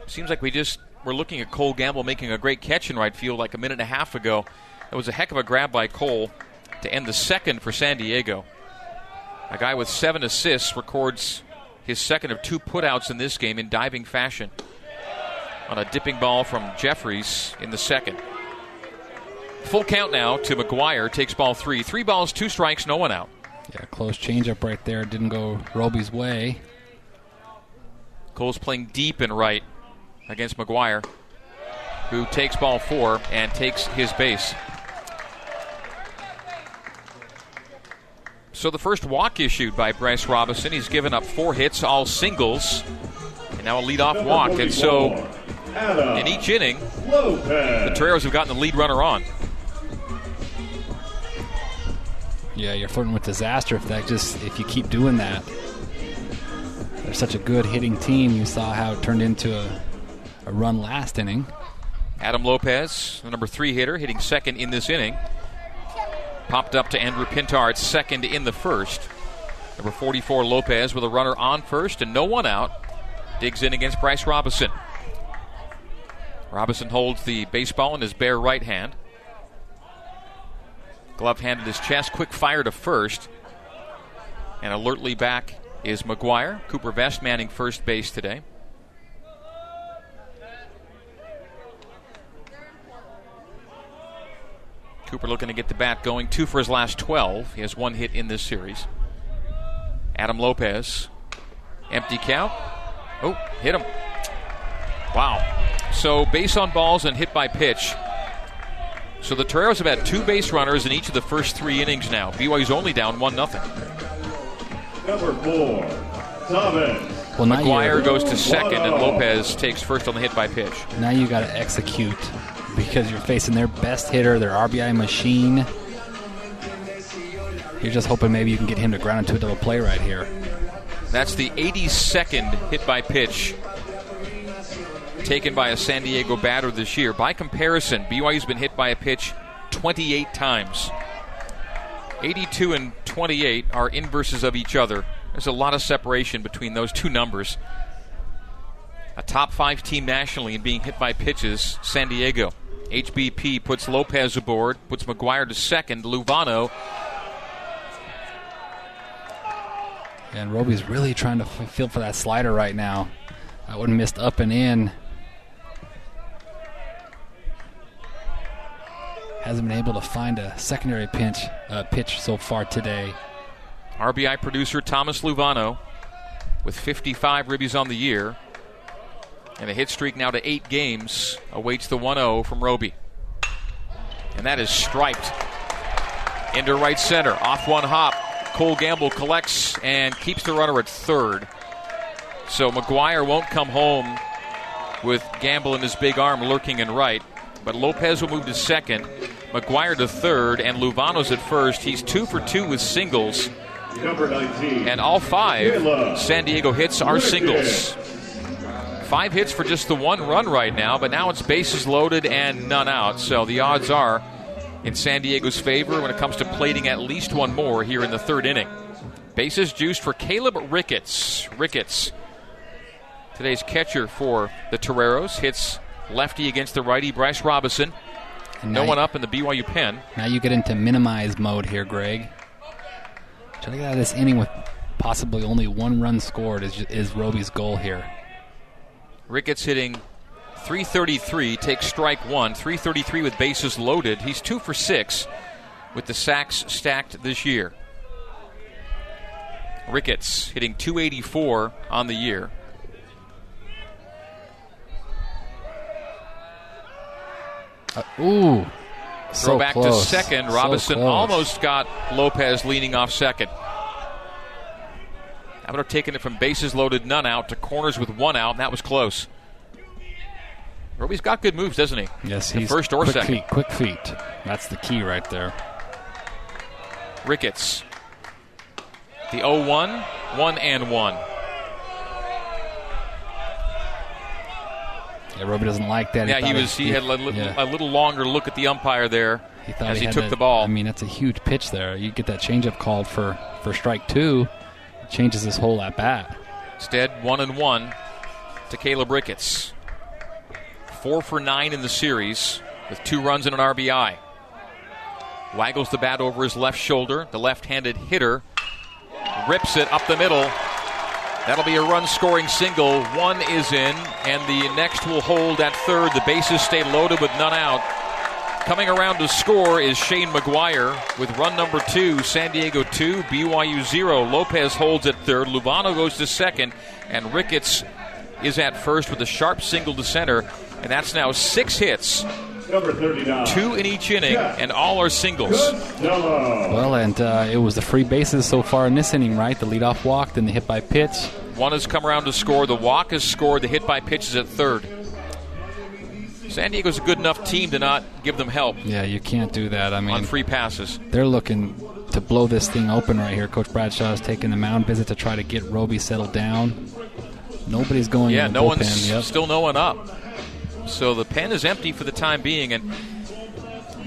Speaker 2: Seems like we just were looking at Cole Gamble making a great catch in right field like a minute and a half ago. It was a heck of a grab by Cole to end the second for San Diego. A guy with seven assists records his second of two putouts in this game in diving fashion on a dipping ball from Jeffries in the second. Full count now to McGuire. Takes ball three. Three balls, two strikes, no one out.
Speaker 3: Yeah, close changeup right there. Didn't go Roby's way.
Speaker 2: Cole's playing deep and right against McGuire, who takes ball four and takes his base. So the first walk issued by Bryce Robinson. He's given up four hits, all singles, and now a leadoff walk. And so in each inning, the Toreros have gotten the lead runner on.
Speaker 3: Yeah, you're flirting with disaster if that just if you keep doing that. They're such a good hitting team. You saw how it turned into a, a run last inning.
Speaker 2: Adam Lopez, the number three hitter, hitting second in this inning. Popped up to Andrew Pintar at second in the first. Number 44 Lopez with a runner on first and no one out. Digs in against Bryce Robinson. Robinson holds the baseball in his bare right hand. Glove hand at his chest, quick fire to first. And alertly back is McGuire. Cooper Vest manning first base today. Cooper looking to get the bat going. Two for his last 12. He has one hit in this series. Adam Lopez. Empty count. Oh, hit him. Wow. So base on balls and hit by pitch. So the Toreros have had two base runners in each of the first three innings now. BYU's only down 1 0.
Speaker 6: Number four, Thomas.
Speaker 3: Well,
Speaker 2: McGuire goes to second, and Lopez takes first on the hit by pitch.
Speaker 3: now you got to execute because you're facing their best hitter, their RBI machine. You're just hoping maybe you can get him to ground into a double play right here.
Speaker 2: That's the 82nd hit by pitch taken by a San Diego batter this year. By comparison, BYU's been hit by a pitch 28 times. 82 and 28 are inverses of each other. There's a lot of separation between those two numbers. A top five team nationally in being hit by pitches, San Diego. HBP puts Lopez aboard, puts McGuire to second. Luvano
Speaker 3: And Roby's really trying to f- feel for that slider right now. That one missed up and in. Hasn't been able to find a secondary pinch uh, pitch so far today.
Speaker 2: RBI producer Thomas Luvano with 55 ribbies on the year. And a hit streak now to eight games awaits the 1 0 from Roby. And that is striped into right center. Off one hop. Cole Gamble collects and keeps the runner at third. So McGuire won't come home with Gamble in his big arm lurking in right. But Lopez will move to second. McGuire to third, and Luvano's at first. He's two for two with singles.
Speaker 6: Number 19.
Speaker 2: And all five San Diego hits are singles. Five hits for just the one run right now, but now it's bases loaded and none out. So the odds are in San Diego's favor when it comes to plating at least one more here in the third inning. Bases juiced for Caleb Ricketts. Ricketts, today's catcher for the Toreros, hits lefty against the righty Bryce Robinson.
Speaker 3: And
Speaker 2: No one
Speaker 3: you-
Speaker 2: up in the BYU pen.
Speaker 3: Now you get into minimize mode here, Greg. Trying to get out of this inning with possibly only one run scored is, is Roby's goal here.
Speaker 2: Ricketts hitting 333, takes strike one. 333 with bases loaded. He's two for six with the sacks stacked this year. Ricketts hitting 284 on the year.
Speaker 3: Uh, ooh.
Speaker 2: Throw
Speaker 3: so
Speaker 2: back
Speaker 3: close.
Speaker 2: to second. Robinson
Speaker 3: close.
Speaker 2: almost got Lopez leaning off second. I would have taken it from bases loaded, none out, to corners with one out, and that was close. Roby's got good moves, doesn't he?
Speaker 3: Yes, he's
Speaker 2: first or
Speaker 3: quick
Speaker 2: second.
Speaker 3: feet. Quick feet. That's the key right there.
Speaker 2: Ricketts. The 0 1, 1 and 1.
Speaker 3: Yeah, Roby doesn't like that.
Speaker 2: Yeah, he
Speaker 3: thought
Speaker 2: was. He had a little,
Speaker 3: yeah.
Speaker 2: a little longer look at the umpire there
Speaker 3: He thought
Speaker 2: as he, took
Speaker 3: to-
Speaker 2: the ball.
Speaker 3: I mean, that's a huge pitch there. You get that changeup called for for strike two. Changes his whole at bat.
Speaker 2: Instead, one and one to Caleb Ricketts. Four for nine in the series with two runs and an RBI. Waggles the bat over his left shoulder. The left handed hitter rips it up the middle. That'll be a run scoring single. One is in, and the next will hold at third. The bases stay loaded with none out. Coming around to score is Shane McGuire with run number two. San Diego two, BYU zero. Lopez holds at third. Luvano goes to second, and Ricketts is at first with a sharp single to center, and that's now six hits two in each inning, and all are singles.
Speaker 3: Well, and uh, it was the free bases so far in this inning, right? The leadoff walk, then the hit by pitch.
Speaker 2: One has come around to score. The walk has scored. The hit by pitch is at third. San Diego's a good enough team to not give them help
Speaker 3: Yeah, you can't do that. I mean, on
Speaker 2: free passes.
Speaker 3: they're looking to blow this thing open right here. Coach Bradshaw is taking the mound visit to try to get Roby settled down. Nobody's going
Speaker 2: Yeah, no
Speaker 3: bullpen.
Speaker 2: one's
Speaker 3: Yep.
Speaker 2: still no one up. So the pen is empty for the time being, and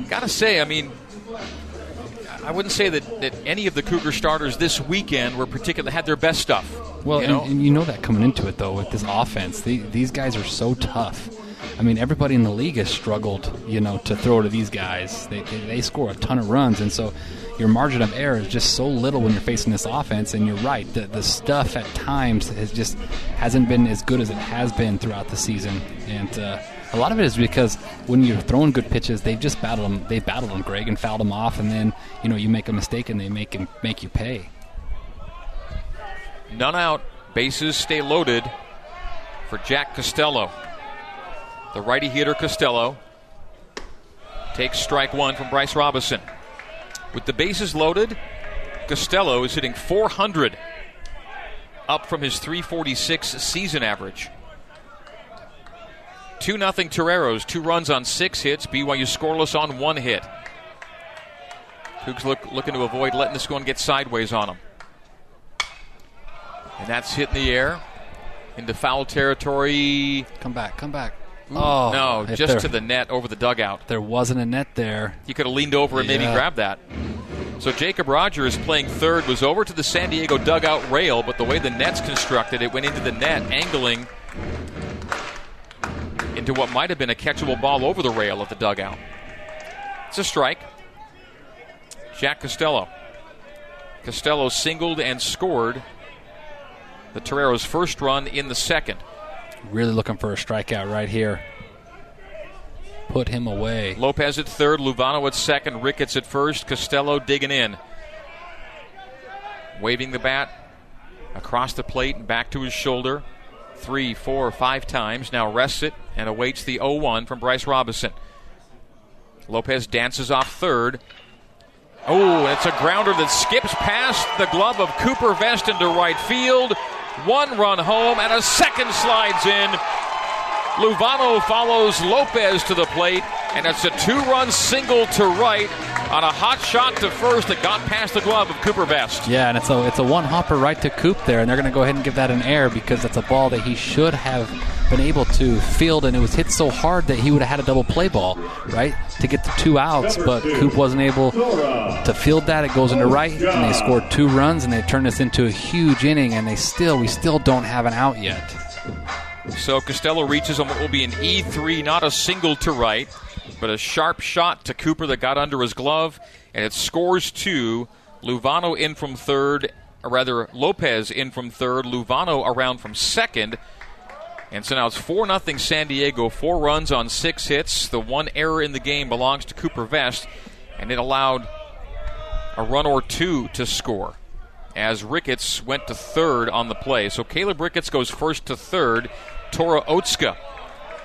Speaker 2: gotta say, I mean, I wouldn't say that, that any of the Cougar starters this weekend were particularly had their best stuff.
Speaker 3: Well,
Speaker 2: you
Speaker 3: and,
Speaker 2: know?
Speaker 3: and you know that coming into it though with this offense, the, these guys are so tough. I mean, everybody in the league has struggled, you know, to throw to these guys. They, they, they score a ton of runs, and so your margin of error is just so little when you're facing this offense. And you're right, the, the stuff at times has just hasn't been as good as it has been throughout the season. And uh, a lot of it is because when you're throwing good pitches, they've just battled them. They've battled them, Greg, and fouled them off, and then you know you make a mistake and they make him make you pay.
Speaker 2: None out. Bases stay loaded for Jack Costello. The righty hitter Costello takes strike one from Bryce Robinson. With the bases loaded, Costello is hitting 400, up from his 346 season average. 2 0 Toreros, two runs on six hits. BYU scoreless on one hit. Cougs look, looking to avoid letting this one get sideways on them. And that's hit in the air into foul territory.
Speaker 3: Come back, come back. Mm. Oh
Speaker 2: no, just
Speaker 3: there-
Speaker 2: to the net over the dugout.
Speaker 3: There wasn't a net there.
Speaker 2: He could have leaned over and maybe grabbed that. So Jacob Rogers playing third was over to the San Diego dugout rail, but the way the net's constructed, it went into the net, angling into what might have been a catchable ball over the rail of the dugout. It's a strike. Jack Costello. Costello singled and scored the Toreros' first run in the second.
Speaker 3: Really looking for a strikeout right here. Put him away.
Speaker 2: Lopez at third, Luvano at second, Ricketts at first, Costello digging in. Waving the bat across the plate and back to his shoulder. Three, four, five times. Now rests it and awaits the 0 1 from Bryce Robinson. Lopez dances off third. Oh, it's a grounder that skips past the glove of Cooper Vest into right field. One run home and a second slides in. Luvano follows Lopez to the plate, and it's a two run single to right on a hot shot to first that got past the glove of Cooper Vest.
Speaker 3: Yeah, and it's a it's a one hopper right to Coop there, and they're going to go ahead and give that an air because that's a ball that he should have been able to field, and it was hit so hard that he would have had a double play ball, right, to get the two outs. But Coop wasn't able to field that. It goes into right, and they scored two runs, and they turned this into a huge inning, and they still we still don't have an out yet.
Speaker 2: So Costello reaches on what will be an E3, not a single to right, but a sharp shot to Cooper that got under his glove, and it scores two. Luvano in from third, or rather Lopez in from third, Luvano around from second. And so now it's 4 0 San Diego, four runs on six hits. The one error in the game belongs to Cooper Vest, and it allowed a run or two to score as Ricketts went to third on the play. So Caleb Ricketts goes first to third. Tora Otsuka,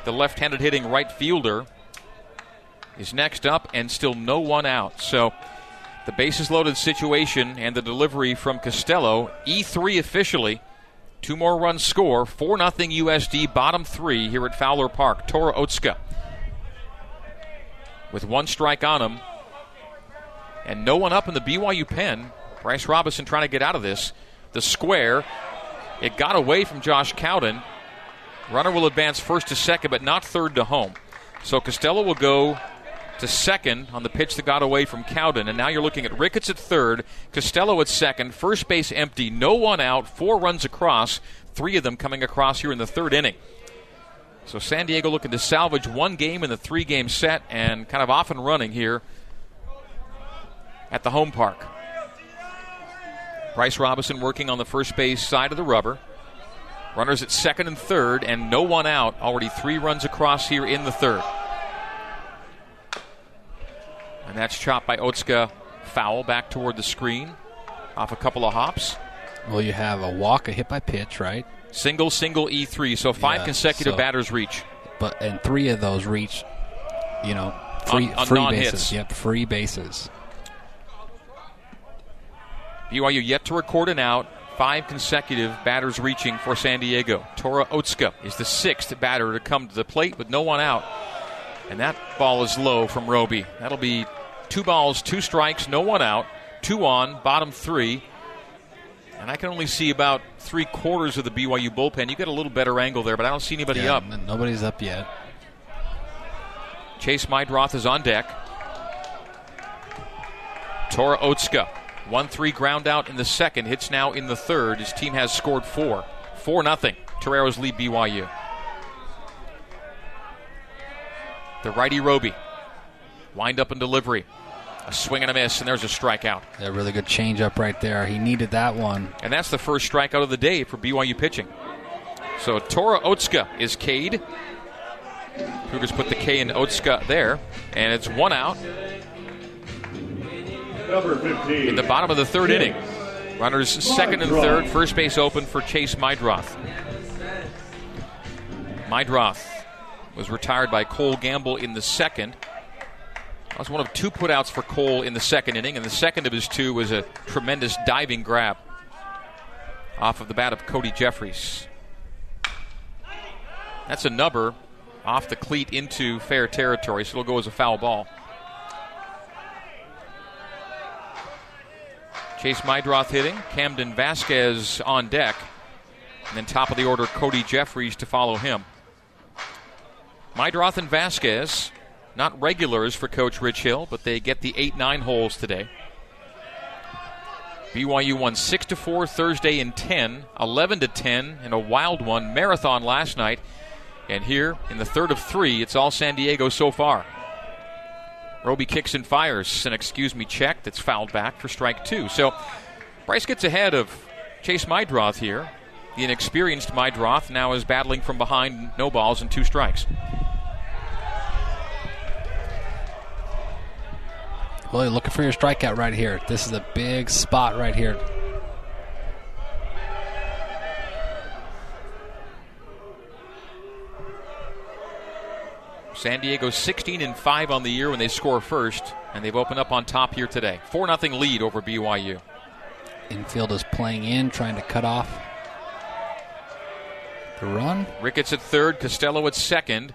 Speaker 2: the left handed hitting right fielder, is next up and still no one out. So the bases loaded situation and the delivery from Costello, E3 officially. Two more runs score, 4 0 USD, bottom three here at Fowler Park. Tora Otsuka with one strike on him and no one up in the BYU pen. Bryce Robinson trying to get out of this. The square. It got away from Josh Cowden. Runner will advance first to second, but not third to home. So Costello will go to second on the pitch that got away from Cowden. And now you're looking at Ricketts at third, Costello at second, first base empty, no one out, four runs across, three of them coming across here in the third inning. So San Diego looking to salvage one game in the three game set and kind of off and running here at the home park. Bryce Robinson working on the first base side of the rubber. Runners at second and third, and no one out. Already three runs across here in the third. And that's chopped by Otsuka. Foul back toward the screen off a couple of hops.
Speaker 3: Well, you have a walk, a hit by pitch, right?
Speaker 2: Single, single, E3. So five
Speaker 3: Yeah,
Speaker 2: consecutive
Speaker 3: so-
Speaker 2: batters reach.
Speaker 3: But and three of those reach, you know, free
Speaker 2: On- on
Speaker 3: free bases. Yep, free bases.
Speaker 2: BYU yet to record an out. Five consecutive batters reaching for San Diego. Tora Otsuka is the sixth batter to come to the plate with no one out. And that ball is low from Roby. That'll be two balls, two strikes, no one out, two on, bottom three. And I can only see about three quarters of the BYU bullpen. You get a little better angle there, but I don't see anybody
Speaker 3: Yeah,
Speaker 2: up.
Speaker 3: n- nobody's up yet.
Speaker 2: Chase Meidroth is on deck. Tora Otsuka, 1 3 ground out in the second, hits now in the third. His team has scored four. 4 0. Toreros lead BYU. The righty Roby. Wind up and delivery. A swing and a miss, and there's a strikeout.
Speaker 3: A really good changeup right there. He needed that one.
Speaker 2: And that's the first strikeout of the day for BYU pitching. So Tora Otsuka is K'd. Cougars put the K in Otsuka there, and it's one out
Speaker 6: Number 15.
Speaker 2: in the bottom of the third inning. Runners second and third, first base open for Chase Meidroth. Meidroth was retired by Cole Gamble in the second. That was one of two putouts for Cole in the second inning, and the second of his two was a tremendous diving grab off of the bat of Cody Jeffries. That's a number off the cleat into fair territory, so it'll go as a foul ball. Chase Meidroth hitting, Camden Vasquez on deck, and then top of the order, Cody Jeffries to follow him. Meidroth and Vasquez, not regulars for Coach Rich Hill, but they get the 8 9 holes today. BYU won 6 to 4 Thursday in 10, 11 to 10 in a wild one marathon last night. And here in the third of three, it's all San Diego so far. Roby kicks and fires an excuse me check that's fouled back for strike two. So Bryce gets ahead of Chase Meidroth here. The inexperienced Meidroth now is battling from behind, no balls and two strikes.
Speaker 3: You're looking for your strikeout right here. This is a big spot right here.
Speaker 2: San Diego 16 and 5 on the year when they score first, and they've opened up on top here today. 4 0 lead over BYU.
Speaker 3: Infield is playing in, trying to cut off the run.
Speaker 2: Ricketts at third, Costello at second.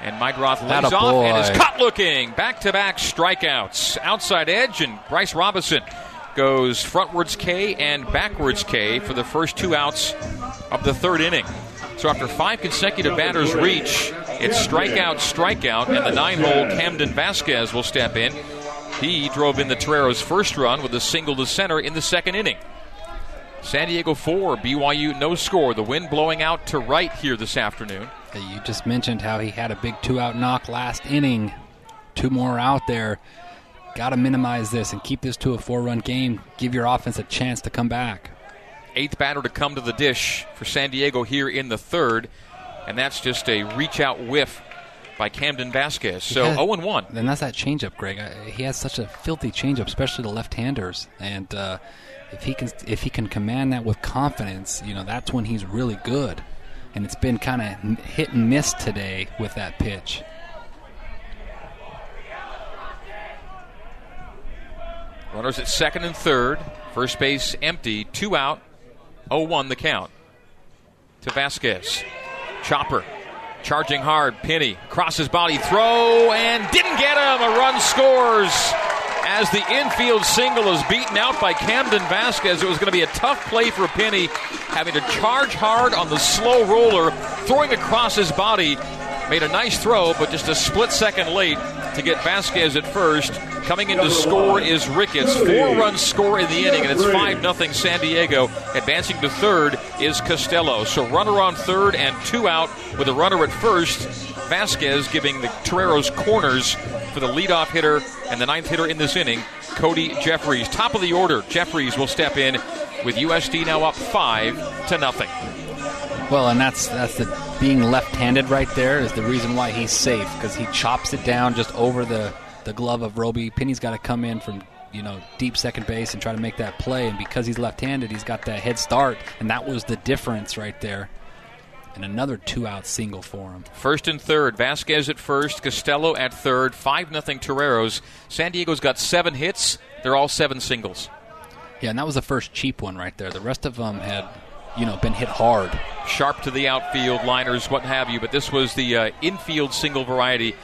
Speaker 2: And Meidroth lays
Speaker 3: Atta
Speaker 2: off and is
Speaker 3: boy.
Speaker 2: caught looking. Back to back strikeouts. Outside edge, and Bryce Robinson goes frontwards K and backwards K for the first two outs of the third inning. So after five consecutive batters reach, it's strikeout, strikeout, and the nine hole Camden Vasquez will step in. He drove in the Toreros' first run with a single to center in the second inning. San Diego 4, BYU no score. The wind blowing out to right here this afternoon.
Speaker 3: You just mentioned how he had a big two out knock last inning. Two more out there. Got to minimize this and keep this to a four run game. Give your offense a chance to come back.
Speaker 2: Eighth batter to come to the dish for San Diego here in the third, and that's just a reach out whiff by Camden Vasquez. So
Speaker 3: Yeah.
Speaker 2: 0 1.
Speaker 3: Then that's that changeup, Greg. He has such a filthy changeup, especially the left-handers. And uh, if he can, if he can command that with confidence, you know, that's when he's really good. And it's been kind of hit and miss today with that pitch.
Speaker 2: Runners at second and third. First base empty. Two out. 0 1 the count to Vasquez. Chopper charging hard. Penny Crosses body throw and didn't get him. A run scores as the infield single is beaten out by Camden Vasquez. It was going to be a tough play for Penny, having to charge hard on the slow roller, throwing across his body. Made a nice throw, but just a split second late. to get Vasquez at first. Coming in to score is Ricketts. Four runs score in the inning, and it's 5 0 San Diego. Advancing to third is Costello. So runner on third and two out with a runner at first. Vasquez giving the Toreros corners for the leadoff hitter and the ninth hitter in this inning, Cody Jeffries. Top of the order, Jeffries will step in with USD now up five to nothing.
Speaker 3: Well, and that's that's the being left-handed right there is the reason why he's safe because he chops it down just over the the glove of Roby. Penny's got to come in from you know deep second base and try to make that play, and because he's left-handed, he's got that head start, and that was the difference right there. And another two-out single for him.
Speaker 2: First and third, Vasquez at first, Costello at third, five nothing Toreros. San Diego's got seven hits. They're all seven singles.
Speaker 3: Yeah, and that was the first cheap one right there. The rest of them had, you know, been hit hard.
Speaker 2: Sharp to the outfield, liners, what have you. But this was the uh, infield single variety.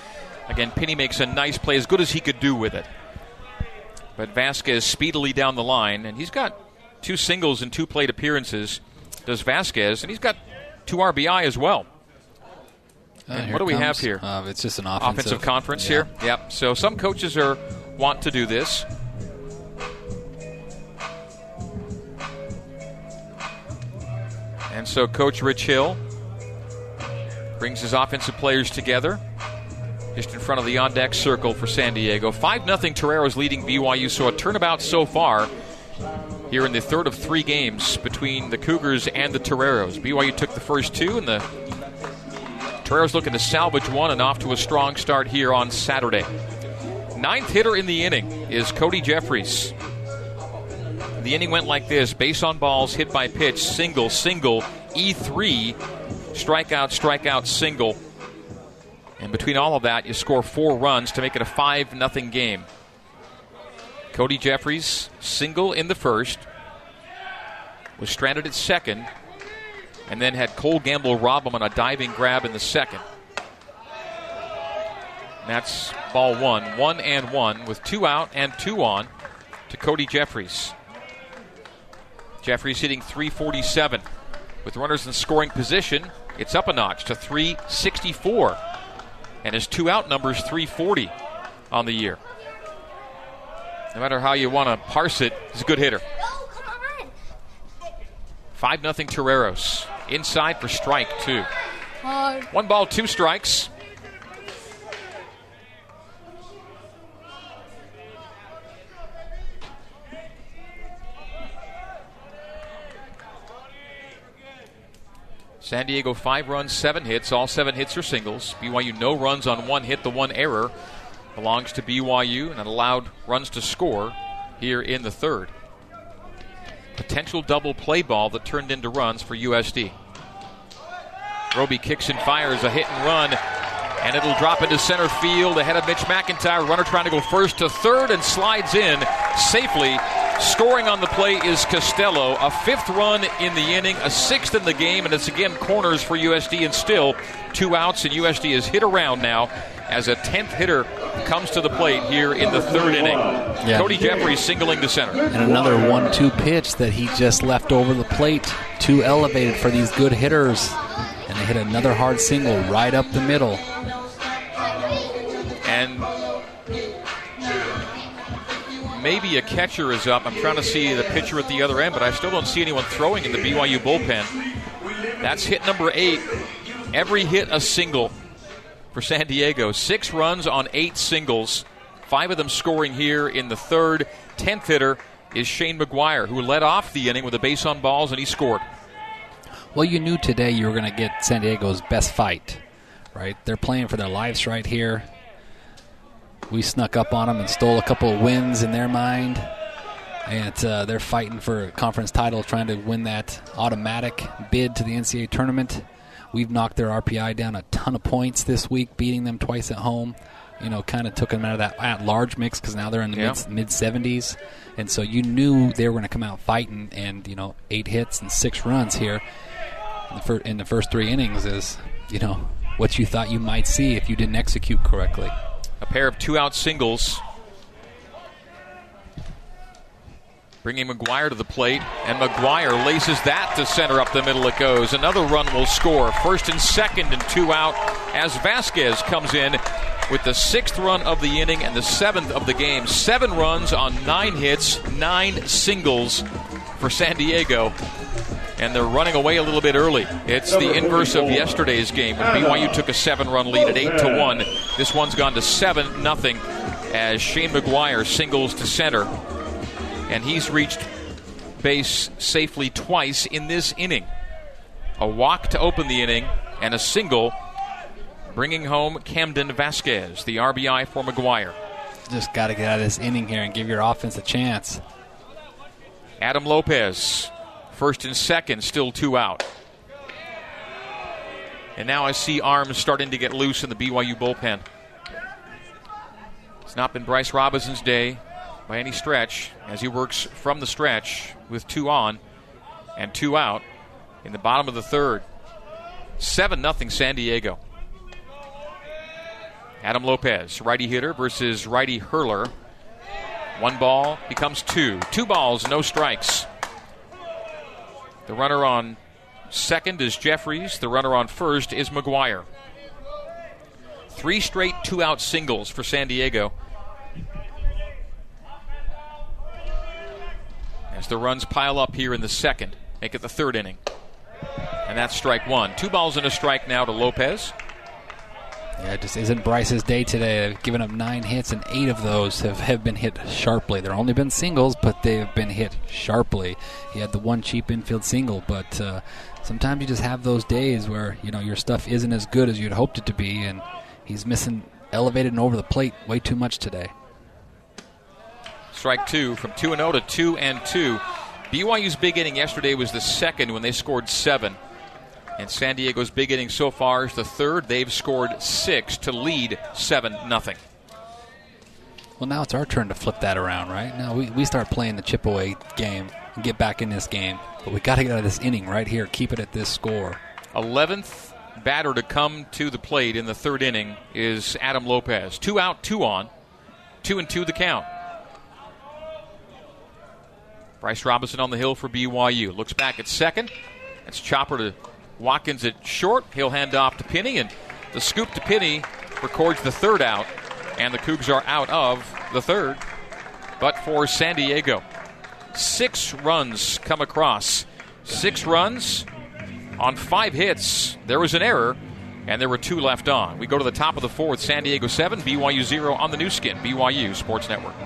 Speaker 2: Again, Penny makes a nice play, as good as he could do with it. But Vasquez speedily down the line, and he's got two singles and two plate appearances. Does Vasquez, and he's got two RBI as well.
Speaker 3: Uh,
Speaker 2: what do we
Speaker 3: comes-
Speaker 2: have here?
Speaker 3: Uh, it's just an offensive,
Speaker 2: Offensive conference
Speaker 3: yeah.
Speaker 2: here. Yep. So some coaches are want to do this. And so Coach Rich Hill brings his offensive players together just in front of the on deck circle for San Diego. 5 0 Toreros leading BYU, so a turnabout so far here in the third of three games between the Cougars and the Toreros. BYU took the first two, and the Toreros looking to salvage one and off to a strong start here on Saturday. Ninth hitter in the inning is Cody Jeffries. The inning went like this base on balls, hit by pitch, single, single, E3, strikeout, strikeout, single. And between all of that, you score four runs to make it a 5 0 game. Cody Jeffries, single in the first, was stranded at second, and then had Cole Gamble rob him on a diving grab in the second. That's ball one. One and one with two out and two on to Cody Jeffries. Jeffries hitting 347. With runners in scoring position, it's up a notch to 364. And his two out number is 340 on the year. No matter how you want to parse it, he's a good hitter. 5 0 Toreros. Inside for strike two. One ball, two strikes. San Diego five runs, seven hits. All seven hits are singles. BYU no runs on one hit. The one error belongs to BYU and allowed runs to score here in the third. Potential double play ball that turned into runs for USD. Roby kicks and fires a hit and run, and it'll drop into center field ahead of Mitch McIntyre. Runner trying to go first to third and slides in safely. Scoring on the play is Costello. A fifth run in the inning, a sixth in the game, and it's again corners for USD and still two outs, and USD is hit around now as a 10th hitter comes to the plate here in the third inning.
Speaker 3: Yeah.
Speaker 2: Cody Jeffries singling to center.
Speaker 3: And another one-two pitch that he just left over the plate, too elevated for these good hitters, and they hit another hard single right up the middle.
Speaker 2: and maybe a catcher is up. I'm trying to see the pitcher at the other end, but I still don't see anyone throwing in the BYU bullpen. That's hit number eight. Every hit a single for San Diego. Six runs on eight singles. Five of them scoring here in the third. Tenth hitter is Shane McGuire, who led off the inning with a base on balls, and he scored.
Speaker 3: Well, you knew today you were going to get San Diego's best fight, right? They're playing for their lives right here. We snuck up on them and stole a couple of wins in their mind. And uh, they're fighting for a conference title, trying to win that automatic bid to the NCAA tournament. We've knocked their RPI down a ton of points this week, beating them twice at home. You know, kind of took them out of that at large mix because now they're in the
Speaker 2: Yeah.
Speaker 3: mid 70s. And so you knew they were going to come out fighting, and, you know, eight hits and six runs here in the, fir- in the first three innings is, you know, what you thought you might see if you didn't execute correctly.
Speaker 2: A pair of two out singles. Bringing McGuire to the plate, and McGuire laces that to center up the middle. It goes. Another run will score. First and second, and two out as Vasquez comes in with the sixth run of the inning and the seventh of the game. Seven runs on nine hits, nine singles for San Diego. And they're running away a little bit early. It's the inverse of yesterday's game when BYU took a seven-run lead at eight to one. This one's gone to seven nothing as Shane McGuire singles to center, and he's reached base safely twice in this inning. A walk to open the inning and a single, bringing home Camden Vasquez, the RBI for McGuire.
Speaker 3: Just got to get out of this inning here and give your offense a chance.
Speaker 2: Adam Lopez, first and second, still two out. And now I see arms starting to get loose in the BYU bullpen. It's not been Bryce Robinson's day by any stretch as he works from the stretch with two on and two out in the bottom of the third. 7 0 San Diego. Adam Lopez, righty hitter versus righty hurler. One ball becomes two. Two balls, no strikes. The runner on second is Jeffries. The runner on first is McGuire. Three straight two out singles for San Diego. As the runs pile up here in the second, make it the third inning. And that's strike one. Two balls and a strike now to Lopez.
Speaker 3: Yeah, it just isn't Bryce's day today. They've given up nine hits, and eight of those have, have been hit sharply. There have only been singles, but they have been hit sharply. He had the one cheap infield single, but uh, sometimes you just have those days where you know your stuff isn't as good as you'd hoped it to be, and he's missing elevated and over the plate way too much today.
Speaker 2: Strike two from 2 0 to 2 and 2. BYU's big inning yesterday was the second when they scored seven. And San Diego's big inning so far is the third. They've scored six to lead 7 nothing.
Speaker 3: Well, now it's our turn to flip that around, right? Now we, we start playing the chip away game and get back in this game. But we got to get out of this inning right here, keep it at this score.
Speaker 2: 11th batter to come to the plate in the third inning is Adam Lopez. Two out, two on. Two and two the count. Bryce Robinson on the hill for BYU. Looks back at second. That's Chopper to Watkins at short. He'll hand off to Pinney, and the scoop to Pinney records the third out, and the Cougs are out of the third. But for San Diego, six runs come across. Six runs on five hits. There was an error, and there were two left on. We go to the top of the fourth. San Diego 7, BYU 0 on the Nu Skin, BYU Sports Network.